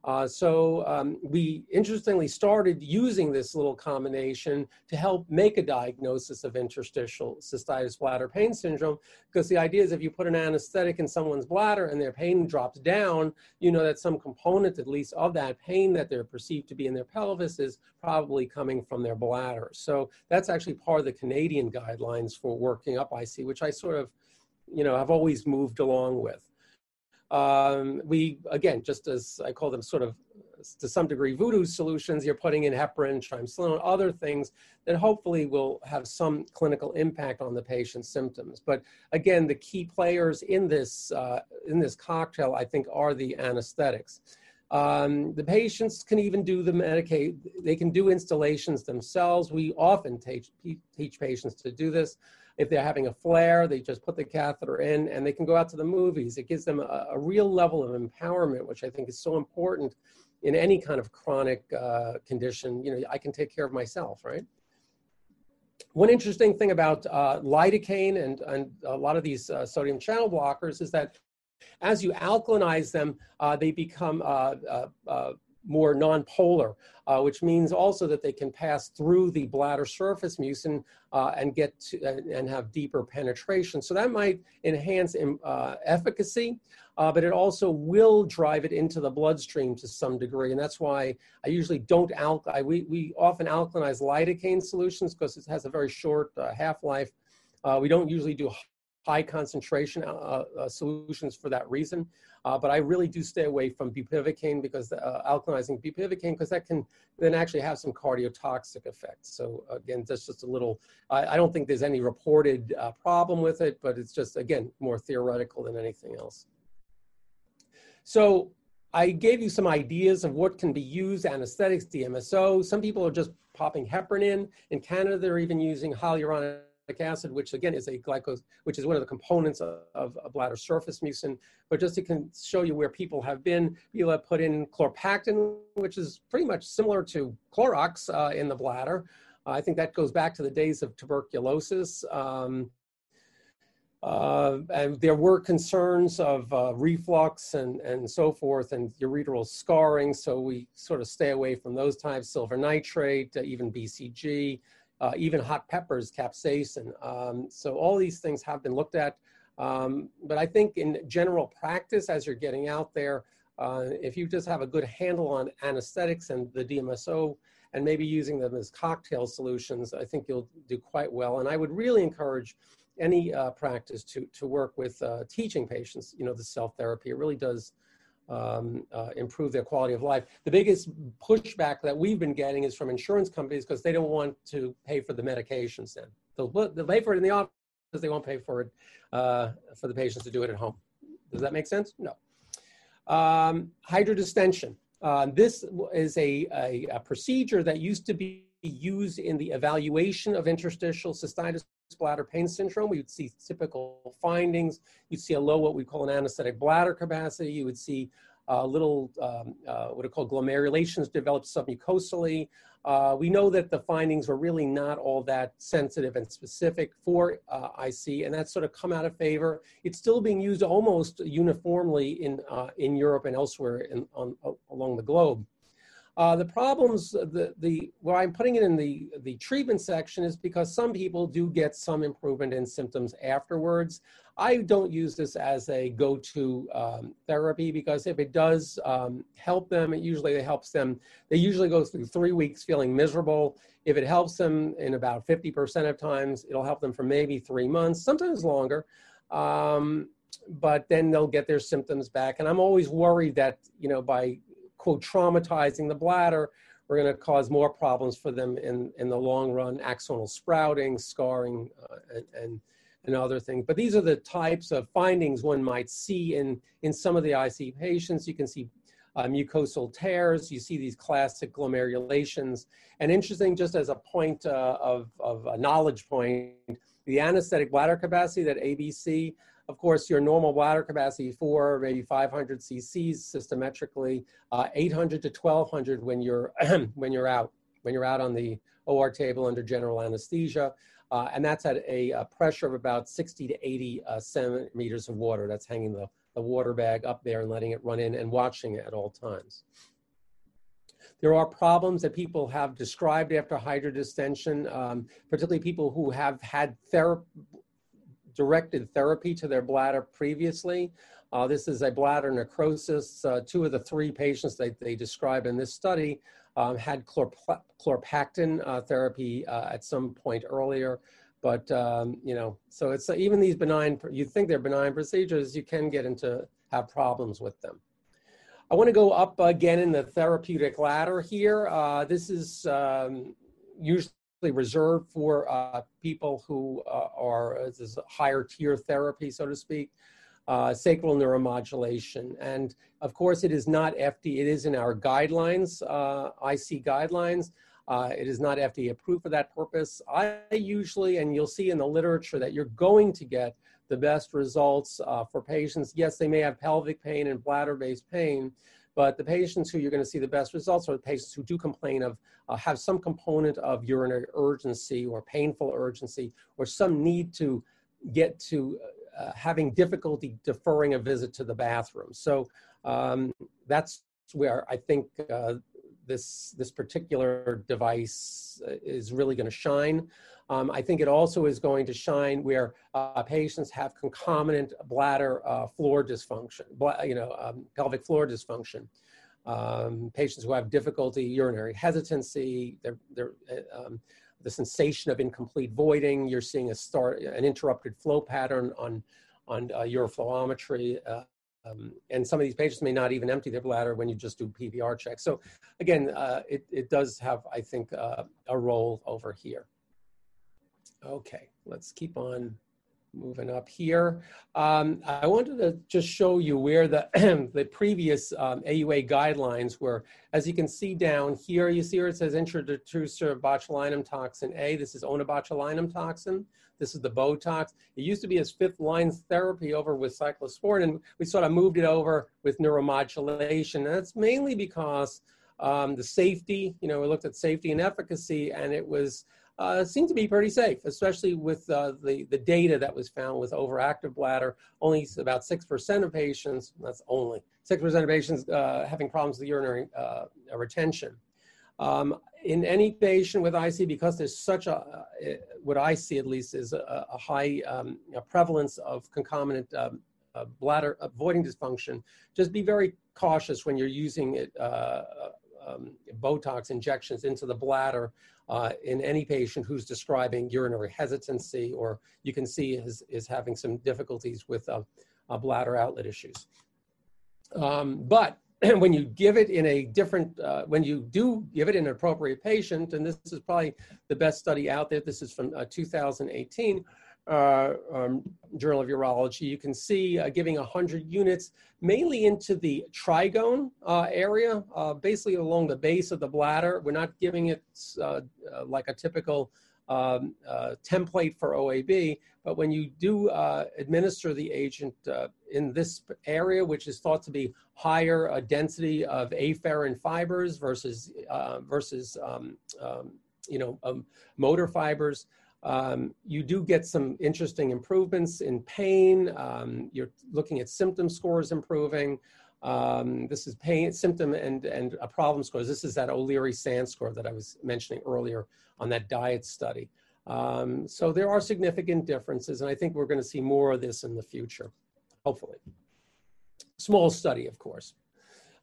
C: Uh, so um, we interestingly started using this little combination to help make a diagnosis of interstitial cystitis bladder pain syndrome because the idea is if you put an anesthetic in someone's bladder and their pain drops down, you know that some component at least of that pain that they're perceived to be in their pelvis is probably coming from their bladder. So that's actually part of the Canadian guidelines for working up IC, which I sort of, you know, have always moved along with. Um, we, again, just as I call them sort of to some degree voodoo solutions, you're putting in heparin, triamcinolone, other things that hopefully will have some clinical impact on the patient's symptoms. But again, the key players in this, uh, in this cocktail, I think, are the anesthetics. Um, the patients can even do the Medicaid, they can do instillations themselves. We often teach, teach patients to do this. If they're having a flare, they just put the catheter in and they can go out to the movies. It gives them a, a real level of empowerment, which I think is so important in any kind of chronic uh, condition. You know, I can take care of myself, right? One interesting thing about uh, lidocaine and, and a lot of these uh, sodium channel blockers is that as you alkalinize them, uh, they become uh, uh, uh more nonpolar, uh, which means also that they can pass through the bladder surface mucin uh, and get to, and have deeper penetration. So that might enhance um, uh, efficacy, uh, but it also will drive it into the bloodstream to some degree. And that's why I usually don't alk. I, we, we often alkalinize lidocaine solutions because it has a very short uh, half-life. Uh, we don't usually do high concentration uh, uh, solutions for that reason. Uh, but I really do stay away from bupivacaine because uh, alkalinizing bupivacaine because that can then actually have some cardiotoxic effects. So again, that's just a little. I, I don't think there's any reported uh, problem with it, but it's just again more theoretical than anything else. So I gave you some ideas of what can be used, anesthetics, DMSO. Some people are just popping heparin in. In Canada, they're even using hyaluronic acid, which again is a glycose, which is one of the components of, of a bladder surface mucin. But just to show you where people have been, people have put in Clorpactin, which is pretty much similar to Clorox uh, in the bladder. Uh, I think that goes back to the days of tuberculosis. Um, uh, and there were concerns of uh, reflux and, and so forth and ureteral scarring, so we sort of stay away from those types, silver nitrate, uh, even BCG uh, even hot peppers, capsaicin. Um, so all these things have been looked at. Um, but I think in general practice, as you're getting out there, uh, if you just have a good handle on anesthetics and the DMSO and maybe using them as cocktail solutions, I think you'll do quite well. And I would really encourage any uh, practice to, to work with uh, teaching patients, you know, the self therapy. It really does um, uh, improve their quality of life. The biggest pushback that we've been getting is from insurance companies because they don't want to pay for the medications then. They'll, they'll pay for it in the office, they won't pay for it uh, for the patients to do it at home. Does that make sense? No. Um, hydrodistension. Uh, this is a, a, a, procedure that used to be used in the evaluation of interstitial cystitis bladder pain syndrome. We would see typical findings. You'd see a low, what we call an anesthetic bladder capacity. You would see uh, little, um, uh, what are called glomerulations develop submucosally. Uh, we know that the findings were really not all that sensitive and specific for uh, IC, and that's sort of come out of favor. It's still being used almost uniformly in, uh, in Europe and elsewhere in, on, along the globe. Uh, the problems, the, the, why I'm putting it in the, the treatment section is because some people do get some improvement in symptoms afterwards. I don't use this as a go-to um, therapy because if it does um, help them, it usually helps them. They usually go through three weeks feeling miserable. If it helps them in about 50% of times, it'll help them for maybe three months, sometimes longer. Um, but then they'll get their symptoms back. And I'm always worried that, you know, by quote, traumatizing the bladder, we're going to cause more problems for them in, in the long run, axonal sprouting, scarring, uh, and, and, and, other things. But these are the types of findings one might see in, in some of the IC patients. You can see uh, mucosal tears, you see these classic glomerulations. And interesting, just as a point uh, of, of a knowledge point, the anesthetic bladder capacity, that ABC, of course, your normal bladder capacity for maybe 500 cc's systematically, uh, 800 to 1200 when you're (clears throat) when you're out when you're out on the OR table under general anesthesia, uh, and that's at a, a, pressure of about 60 to 80 uh, centimeters of water. That's hanging the, the water bag up there and letting it run in and watching it at all times. There are problems that people have described after hydrodistension, um, particularly people who have had therapy directed therapy to their bladder previously. Uh, this is a bladder necrosis. Uh, two of the three patients that they describe in this study um, had Clorpactin uh, therapy uh, at some point earlier. But, um, you know, so it's uh, even these benign, you think they're benign procedures, you can get into have problems with them. I want to go up again in the therapeutic ladder here. Uh, this is um, usually reserved for uh, people who uh, are uh, this higher tier therapy, so to speak, uh, sacral neuromodulation. And of course, it is not FDA, it is in our guidelines, uh, IC guidelines. Uh, it is not FDA approved for that purpose. I usually, and you'll see in the literature that you're going to get the best results for patients. Yes, they may have pelvic pain and bladder-based pain, but the patients who you're going to see the best results are the patients who do complain of, uh, have some component of urinary urgency or painful urgency or some need to get to uh, having difficulty deferring a visit to the bathroom. So um, that's where I think uh, this this particular device uh, is really going to shine. Um, I think it also is going to shine where uh, patients have concomitant bladder uh, floor dysfunction, you know, um, pelvic floor dysfunction. Um, patients who have difficulty, urinary hesitancy, they're, they're, uh, um, the sensation of incomplete voiding. You're seeing a start, an interrupted flow pattern on on uh, uroflowmetry. Uh, um, and some of these patients may not even empty their bladder when you just do PVR checks. So again, uh, it, it does have, I think, uh, a role over here. Okay, let's keep on moving up here. Um, I wanted to just show you where the, (clears throat) the previous um, AUA guidelines were. As you can see down here, you see where it says intradetrusor botulinum toxin A. This is onabotulinum toxin. This is the Botox. It used to be as fifth line therapy over with cyclosporin, and we sort of moved it over with neuromodulation. And that's mainly because um, the safety, you know, we looked at safety and efficacy, and it was uh, seemed to be pretty safe, especially with uh, the, the data that was found with overactive bladder. Only about 6% of patients, that's only 6% of patients uh, having problems with urinary uh, retention. Um, in any patient with IC, because there's such a, uh, what I see at least is a, a high um, a prevalence of concomitant um, uh, bladder voiding dysfunction, just be very cautious when you're using it, um, Botox injections into the bladder uh, in any patient who's describing urinary hesitancy or you can see is, is having some difficulties with uh, uh, bladder outlet issues. Um, but (clears throat) when you give it in a different, uh, when you do give it in an appropriate patient, and this is probably the best study out there, this is from uh, 2018, uh, um, Journal of Urology, you can see uh, giving 100 units mainly into the trigone uh, area, uh, basically along the base of the bladder. We're not giving it uh, uh, like a typical um, template for OAB, but when you do administer the agent in this area, which is thought to be higher density of afferent fibers versus, versus um, um, you know, um, motor fibers, um, you do get some interesting improvements in pain. Um, you're looking at symptom scores improving. Um, this is pain, symptom, and, and a problem scores. This is that O'Leary-Sant score that I was mentioning earlier on that diet study. Um, so there are significant differences, and I think we're going to see more of this in the future, hopefully. Small study, of course.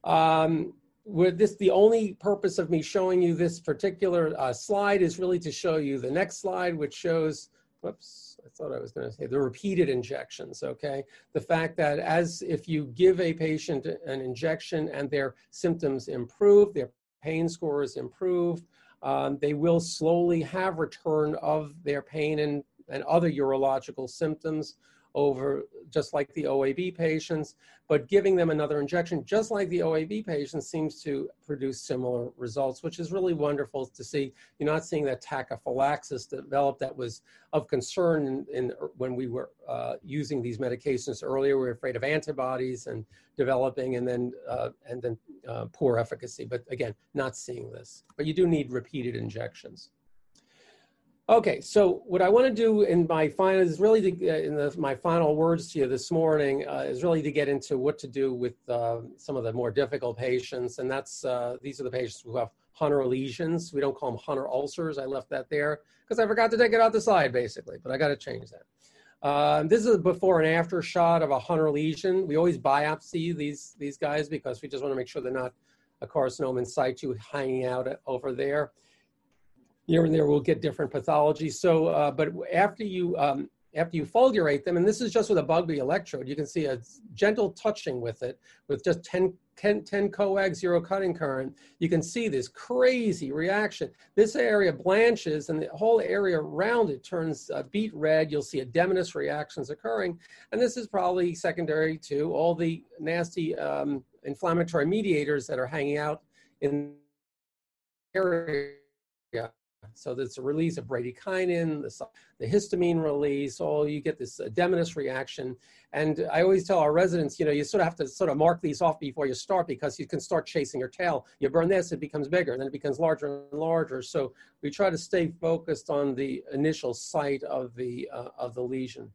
C: Um, with this the only purpose of me showing you this particular uh, slide is really to show you the next slide which shows whoops i thought i was going to say the repeated injections okay? The fact that as if you give a patient an injection and their symptoms improve their pain scores improve um, they will slowly have return of their pain and, and other urological symptoms over just like the OAB patients, but giving them another injection just like the OAB patients seems to produce similar results, which is really wonderful to see. You're not seeing that tachyphylaxis develop that was of concern in, in when we were uh, using these medications earlier. We were afraid of antibodies and developing and then, uh, and then uh, poor efficacy, but again, not seeing this. But you do need repeated injections. Okay, so what I want to do in my final is really to, uh, in the, my final words to you this morning uh, is really to get into what to do with uh, some of the more difficult patients, and that's uh, these are the patients who have Hunner lesions. We don't call them Hunner ulcers. I left that there because I forgot to take it out the slide, basically, but I got to change that. Uh, this is a before and after shot of a Hunner lesion. We always biopsy these these guys because we just want to make sure they're not a carcinoma in situ hanging out over there here and there we'll get different pathologies. So, uh, but after you um, after you fulgurate them, and this is just with a Bugbee electrode, you can see a gentle touching with it, with just 10, 10, 10 coag, zero cutting current, you can see this crazy reaction. This area blanches and the whole area around it turns uh, beet red. You'll see edematous reactions occurring. And this is probably secondary to all the nasty um, inflammatory mediators that are hanging out in the area so there's a release of bradykinin, the, the histamine release, all you get this edematous reaction. And I always tell our residents, you know, you sort of have to sort of mark these off before you start because you can start chasing your tail. You burn this, it becomes bigger, then it becomes larger and larger. So we try to stay focused on the initial site of the, uh, of the lesion.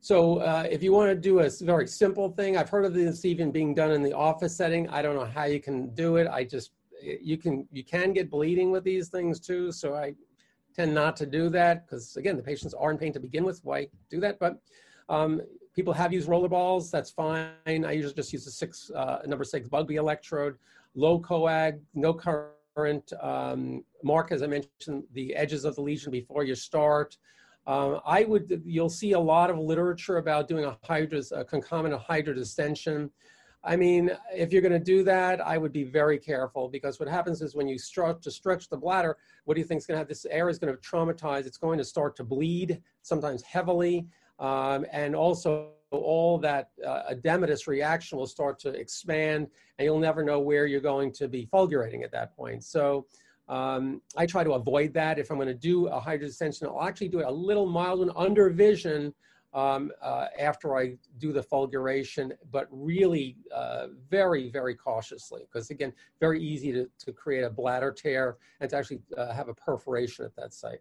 C: So uh, if you want to do a very simple thing, I've heard of this even being done in the office setting. I don't know how you can do it. I just you can you can get bleeding with these things too. So I tend not to do that because again, the patients are in pain to begin with. Why do that? But um, people have used roller balls. That's fine. I usually just use a six uh, number six Bugbee electrode, low coag, no current. Um, mark, as I mentioned, the edges of the lesion before you start. Um, I would, you'll see a lot of literature about doing a, hydros, a concomitant hydrodistension. I mean, if you're going to do that, I would be very careful because what happens is when you start to stretch the bladder, what do you think is going to have? This air is going to traumatize. It's going to start to bleed, sometimes heavily, um, and also all that uh, edematous reaction will start to expand, and you'll never know where you're going to be fulgurating at that point. So. Um, I try to avoid that. If I'm going to do a hydrodistension, I'll actually do it a little mild and under vision um, uh, after I do the fulguration, but really uh, very, very cautiously, because again, very easy to, to create a bladder tear and to actually uh, have a perforation at that site.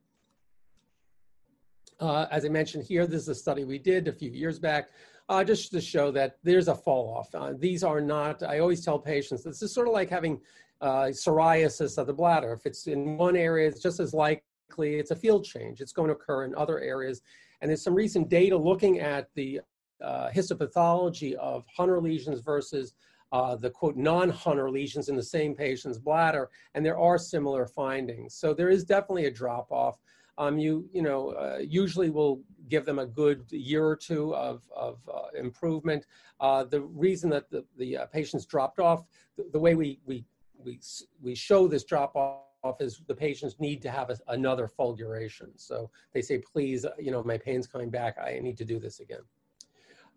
C: Uh, as I mentioned here, this is a study we did a few years back, uh, just to show that there's a fall off. Uh, these are not, I always tell patients, this is sort of like having psoriasis of the bladder. If it's in one area, it's just as likely it's a field change. It's going to occur in other areas. And there's some recent data looking at the uh, histopathology of Hunner lesions versus uh, the quote non-Hunner lesions in the same patient's bladder, and there are similar findings. So there is definitely a drop off. Um, you you know uh, usually will give them a good year or two of, of uh, improvement. Uh, the reason that the, the uh, patients dropped off, the, the way we, we we we show this drop off off is the patients need to have a, another fulguration. So they say, please, you know, my pain's coming back. I need to do this again.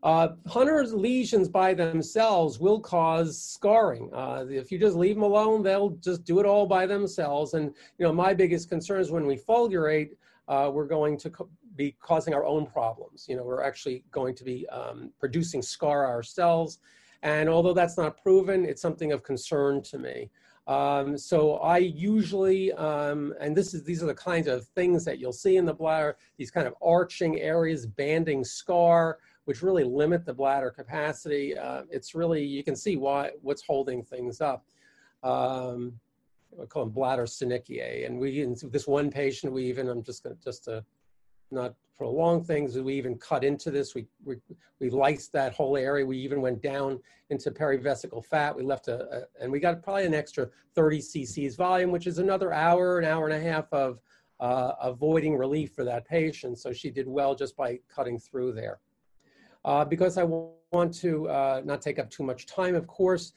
C: Uh, Hunner's lesions by themselves will cause scarring. Uh, if you just leave them alone, they'll just do it all by themselves. And you know, my biggest concern is when we fulgurate, uh, we're going to be causing our own problems. You know, we're actually going to be um, producing scar ourselves. And although that's not proven, it's something of concern to me. Um, so I usually, um, and this is these are the kinds of things that you'll see in the bladder, these kind of arching areas, banding scar, which really limit the bladder capacity. Uh, it's really, you can see why, what's holding things up. Um, I call them bladder synechia. And we, in this one patient, we even, I'm just going to, just to not prolong things, we even cut into this. We, we, we lysed that whole area. We even went down into perivesical fat. We left a, a, and we got probably an extra 30 cc's volume, which is another hour, an hour and a half of uh, avoiding relief for that patient. So she did well just by cutting through there. Uh, because I want to uh, not take up too much time, of course,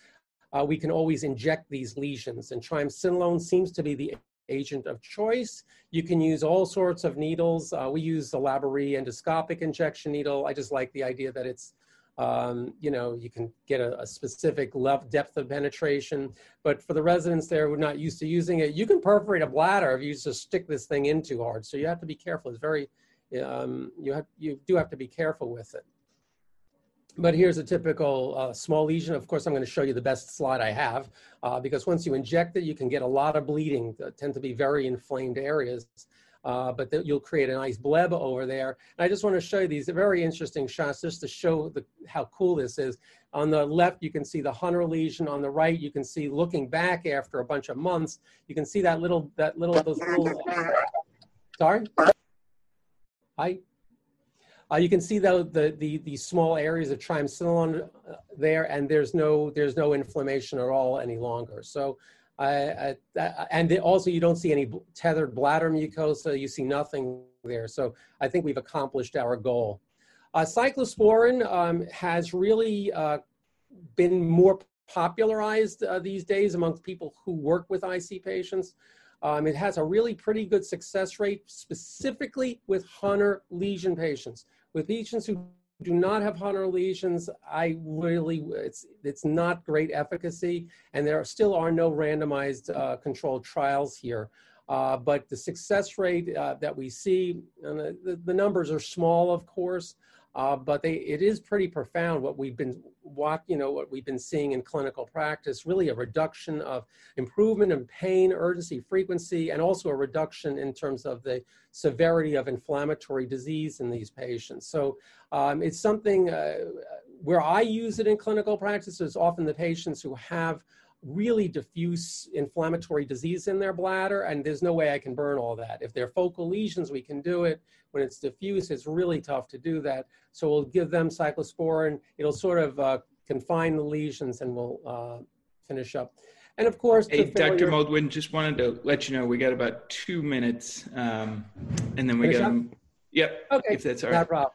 C: uh, we can always inject these lesions, and triamcinolone seems to be the agent of choice. You can use all sorts of needles. Uh, we use the Laborie endoscopic injection needle. I just like the idea that it's, um, you know, you can get a, a specific level, depth of penetration. But for the residents there who are not used to using it, you can perforate a bladder if you just stick this thing in too hard. So you have to be careful. It's very, um, you, have, you do have to be careful with it. But here's a typical uh, small lesion. Of course, I'm going to show you the best slide I have uh, because once you inject it, you can get a lot of bleeding, that tend to be very inflamed areas. Uh, but you'll create a nice bleb over there. And I just want to show you these very interesting shots just to show the, how cool this is. On the left, you can see the Hunner lesion. On the right, you can see looking back after a bunch of months, you can see that little, that little, those little, (laughs) sorry? Hi? Uh, you can see the, the, the, the, small areas of triamcinolone uh, there, and there's no, there's no inflammation at all any longer. So, uh, and also you don't see any tethered bladder mucosa, you see nothing there. So I think we've accomplished our goal. Uh, cyclosporin um, has really uh, been more popularized uh, these days amongst people who work with IC patients. Um, it has a really pretty good success rate, specifically with Hunner lesion patients. With patients who do not have Hunner lesions, I really, it's, it's not great efficacy, and there still are no randomized uh, controlled trials here. Uh, but the success rate uh, that we see, and the, the, numbers are small, of course, uh, but they, it is pretty profound what we've been what you know what we've been seeing in clinical practice. Really, a reduction of improvement in pain, urgency, frequency, and also a reduction in terms of the severity of inflammatory disease in these patients. So um, it's something uh, where I use it in clinical practice is often the patients who have really diffuse inflammatory disease in their bladder, and there's no way I can burn all that. If they're focal lesions, we can do it. When it's diffuse, it's really tough to do that. So we'll give them cyclosporin. It'll sort of uh, confine the lesions, and we'll uh, finish up. And of course,
B: hey, Dr. Moldwin, just wanted to let you know we got about two minutes, um, and then we got. Yep.
C: Okay.
B: If that's all right.
C: No problem.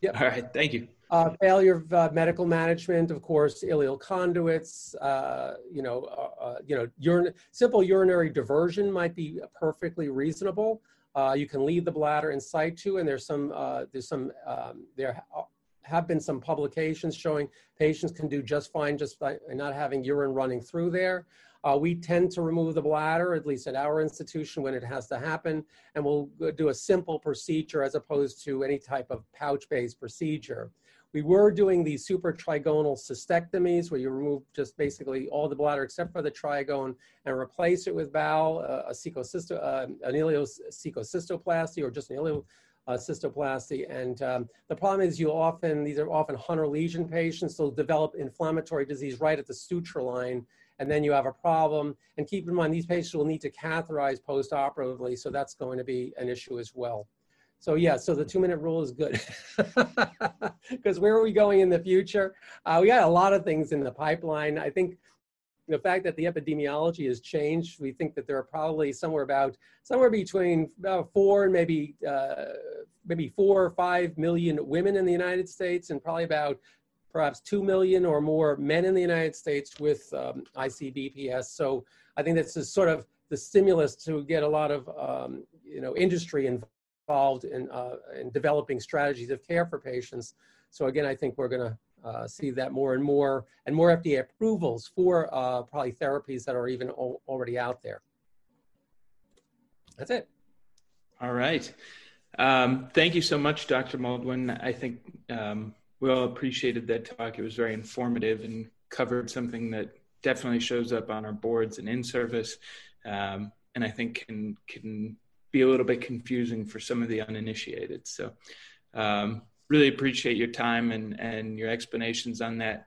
B: Yep. All right. Thank you.
C: Uh, failure of uh, medical management, of course, ileal conduits, uh, you know, uh, uh, you know, urine, simple urinary diversion might be perfectly reasonable. Uh, you can leave the bladder in situ, and there's some, there's some, um, there have been some publications showing patients can do just fine just by not having urine running through there. We tend to remove the bladder, at least at our institution, when it has to happen, and we'll do a simple procedure as opposed to any type of pouch-based procedure. We were doing these supratrigonal cystectomies where you remove just basically all the bladder except for the trigone and replace it with bowel, uh, a uh, an ileocystoplasty or just an ileo uh, cystoplasty. And um, the problem is you often, these are often Hunner lesion patients, they'll develop inflammatory disease right at the suture line and then you have a problem. And keep in mind, these patients will need to catheterize postoperatively, so that's going to be an issue as well. So yeah, so the two minute rule is good. (laughs) Because where are we going in the future? Uh, we got a lot of things in the pipeline. I think the fact that the epidemiology has changed, we think that there are probably somewhere about somewhere between about four and maybe uh, maybe four or five million women in the United States, and probably about perhaps two million or more men in the United States with um, ICBPS. So I think this is sort of the stimulus to get a lot of um, you know industry involved in uh, in developing strategies of care for patients. So again, I think we're going to uh, see that more and more, and more FDA approvals for uh, probably therapies that are even already out there. That's it.
B: All right. Um, thank you so much, Dr. Moldwin. I think um, we all appreciated that talk. It was very informative and covered something that definitely shows up on our boards and in service, um, and I think can can be a little bit confusing for some of the uninitiated. So, um, really appreciate your time and and your explanations on that.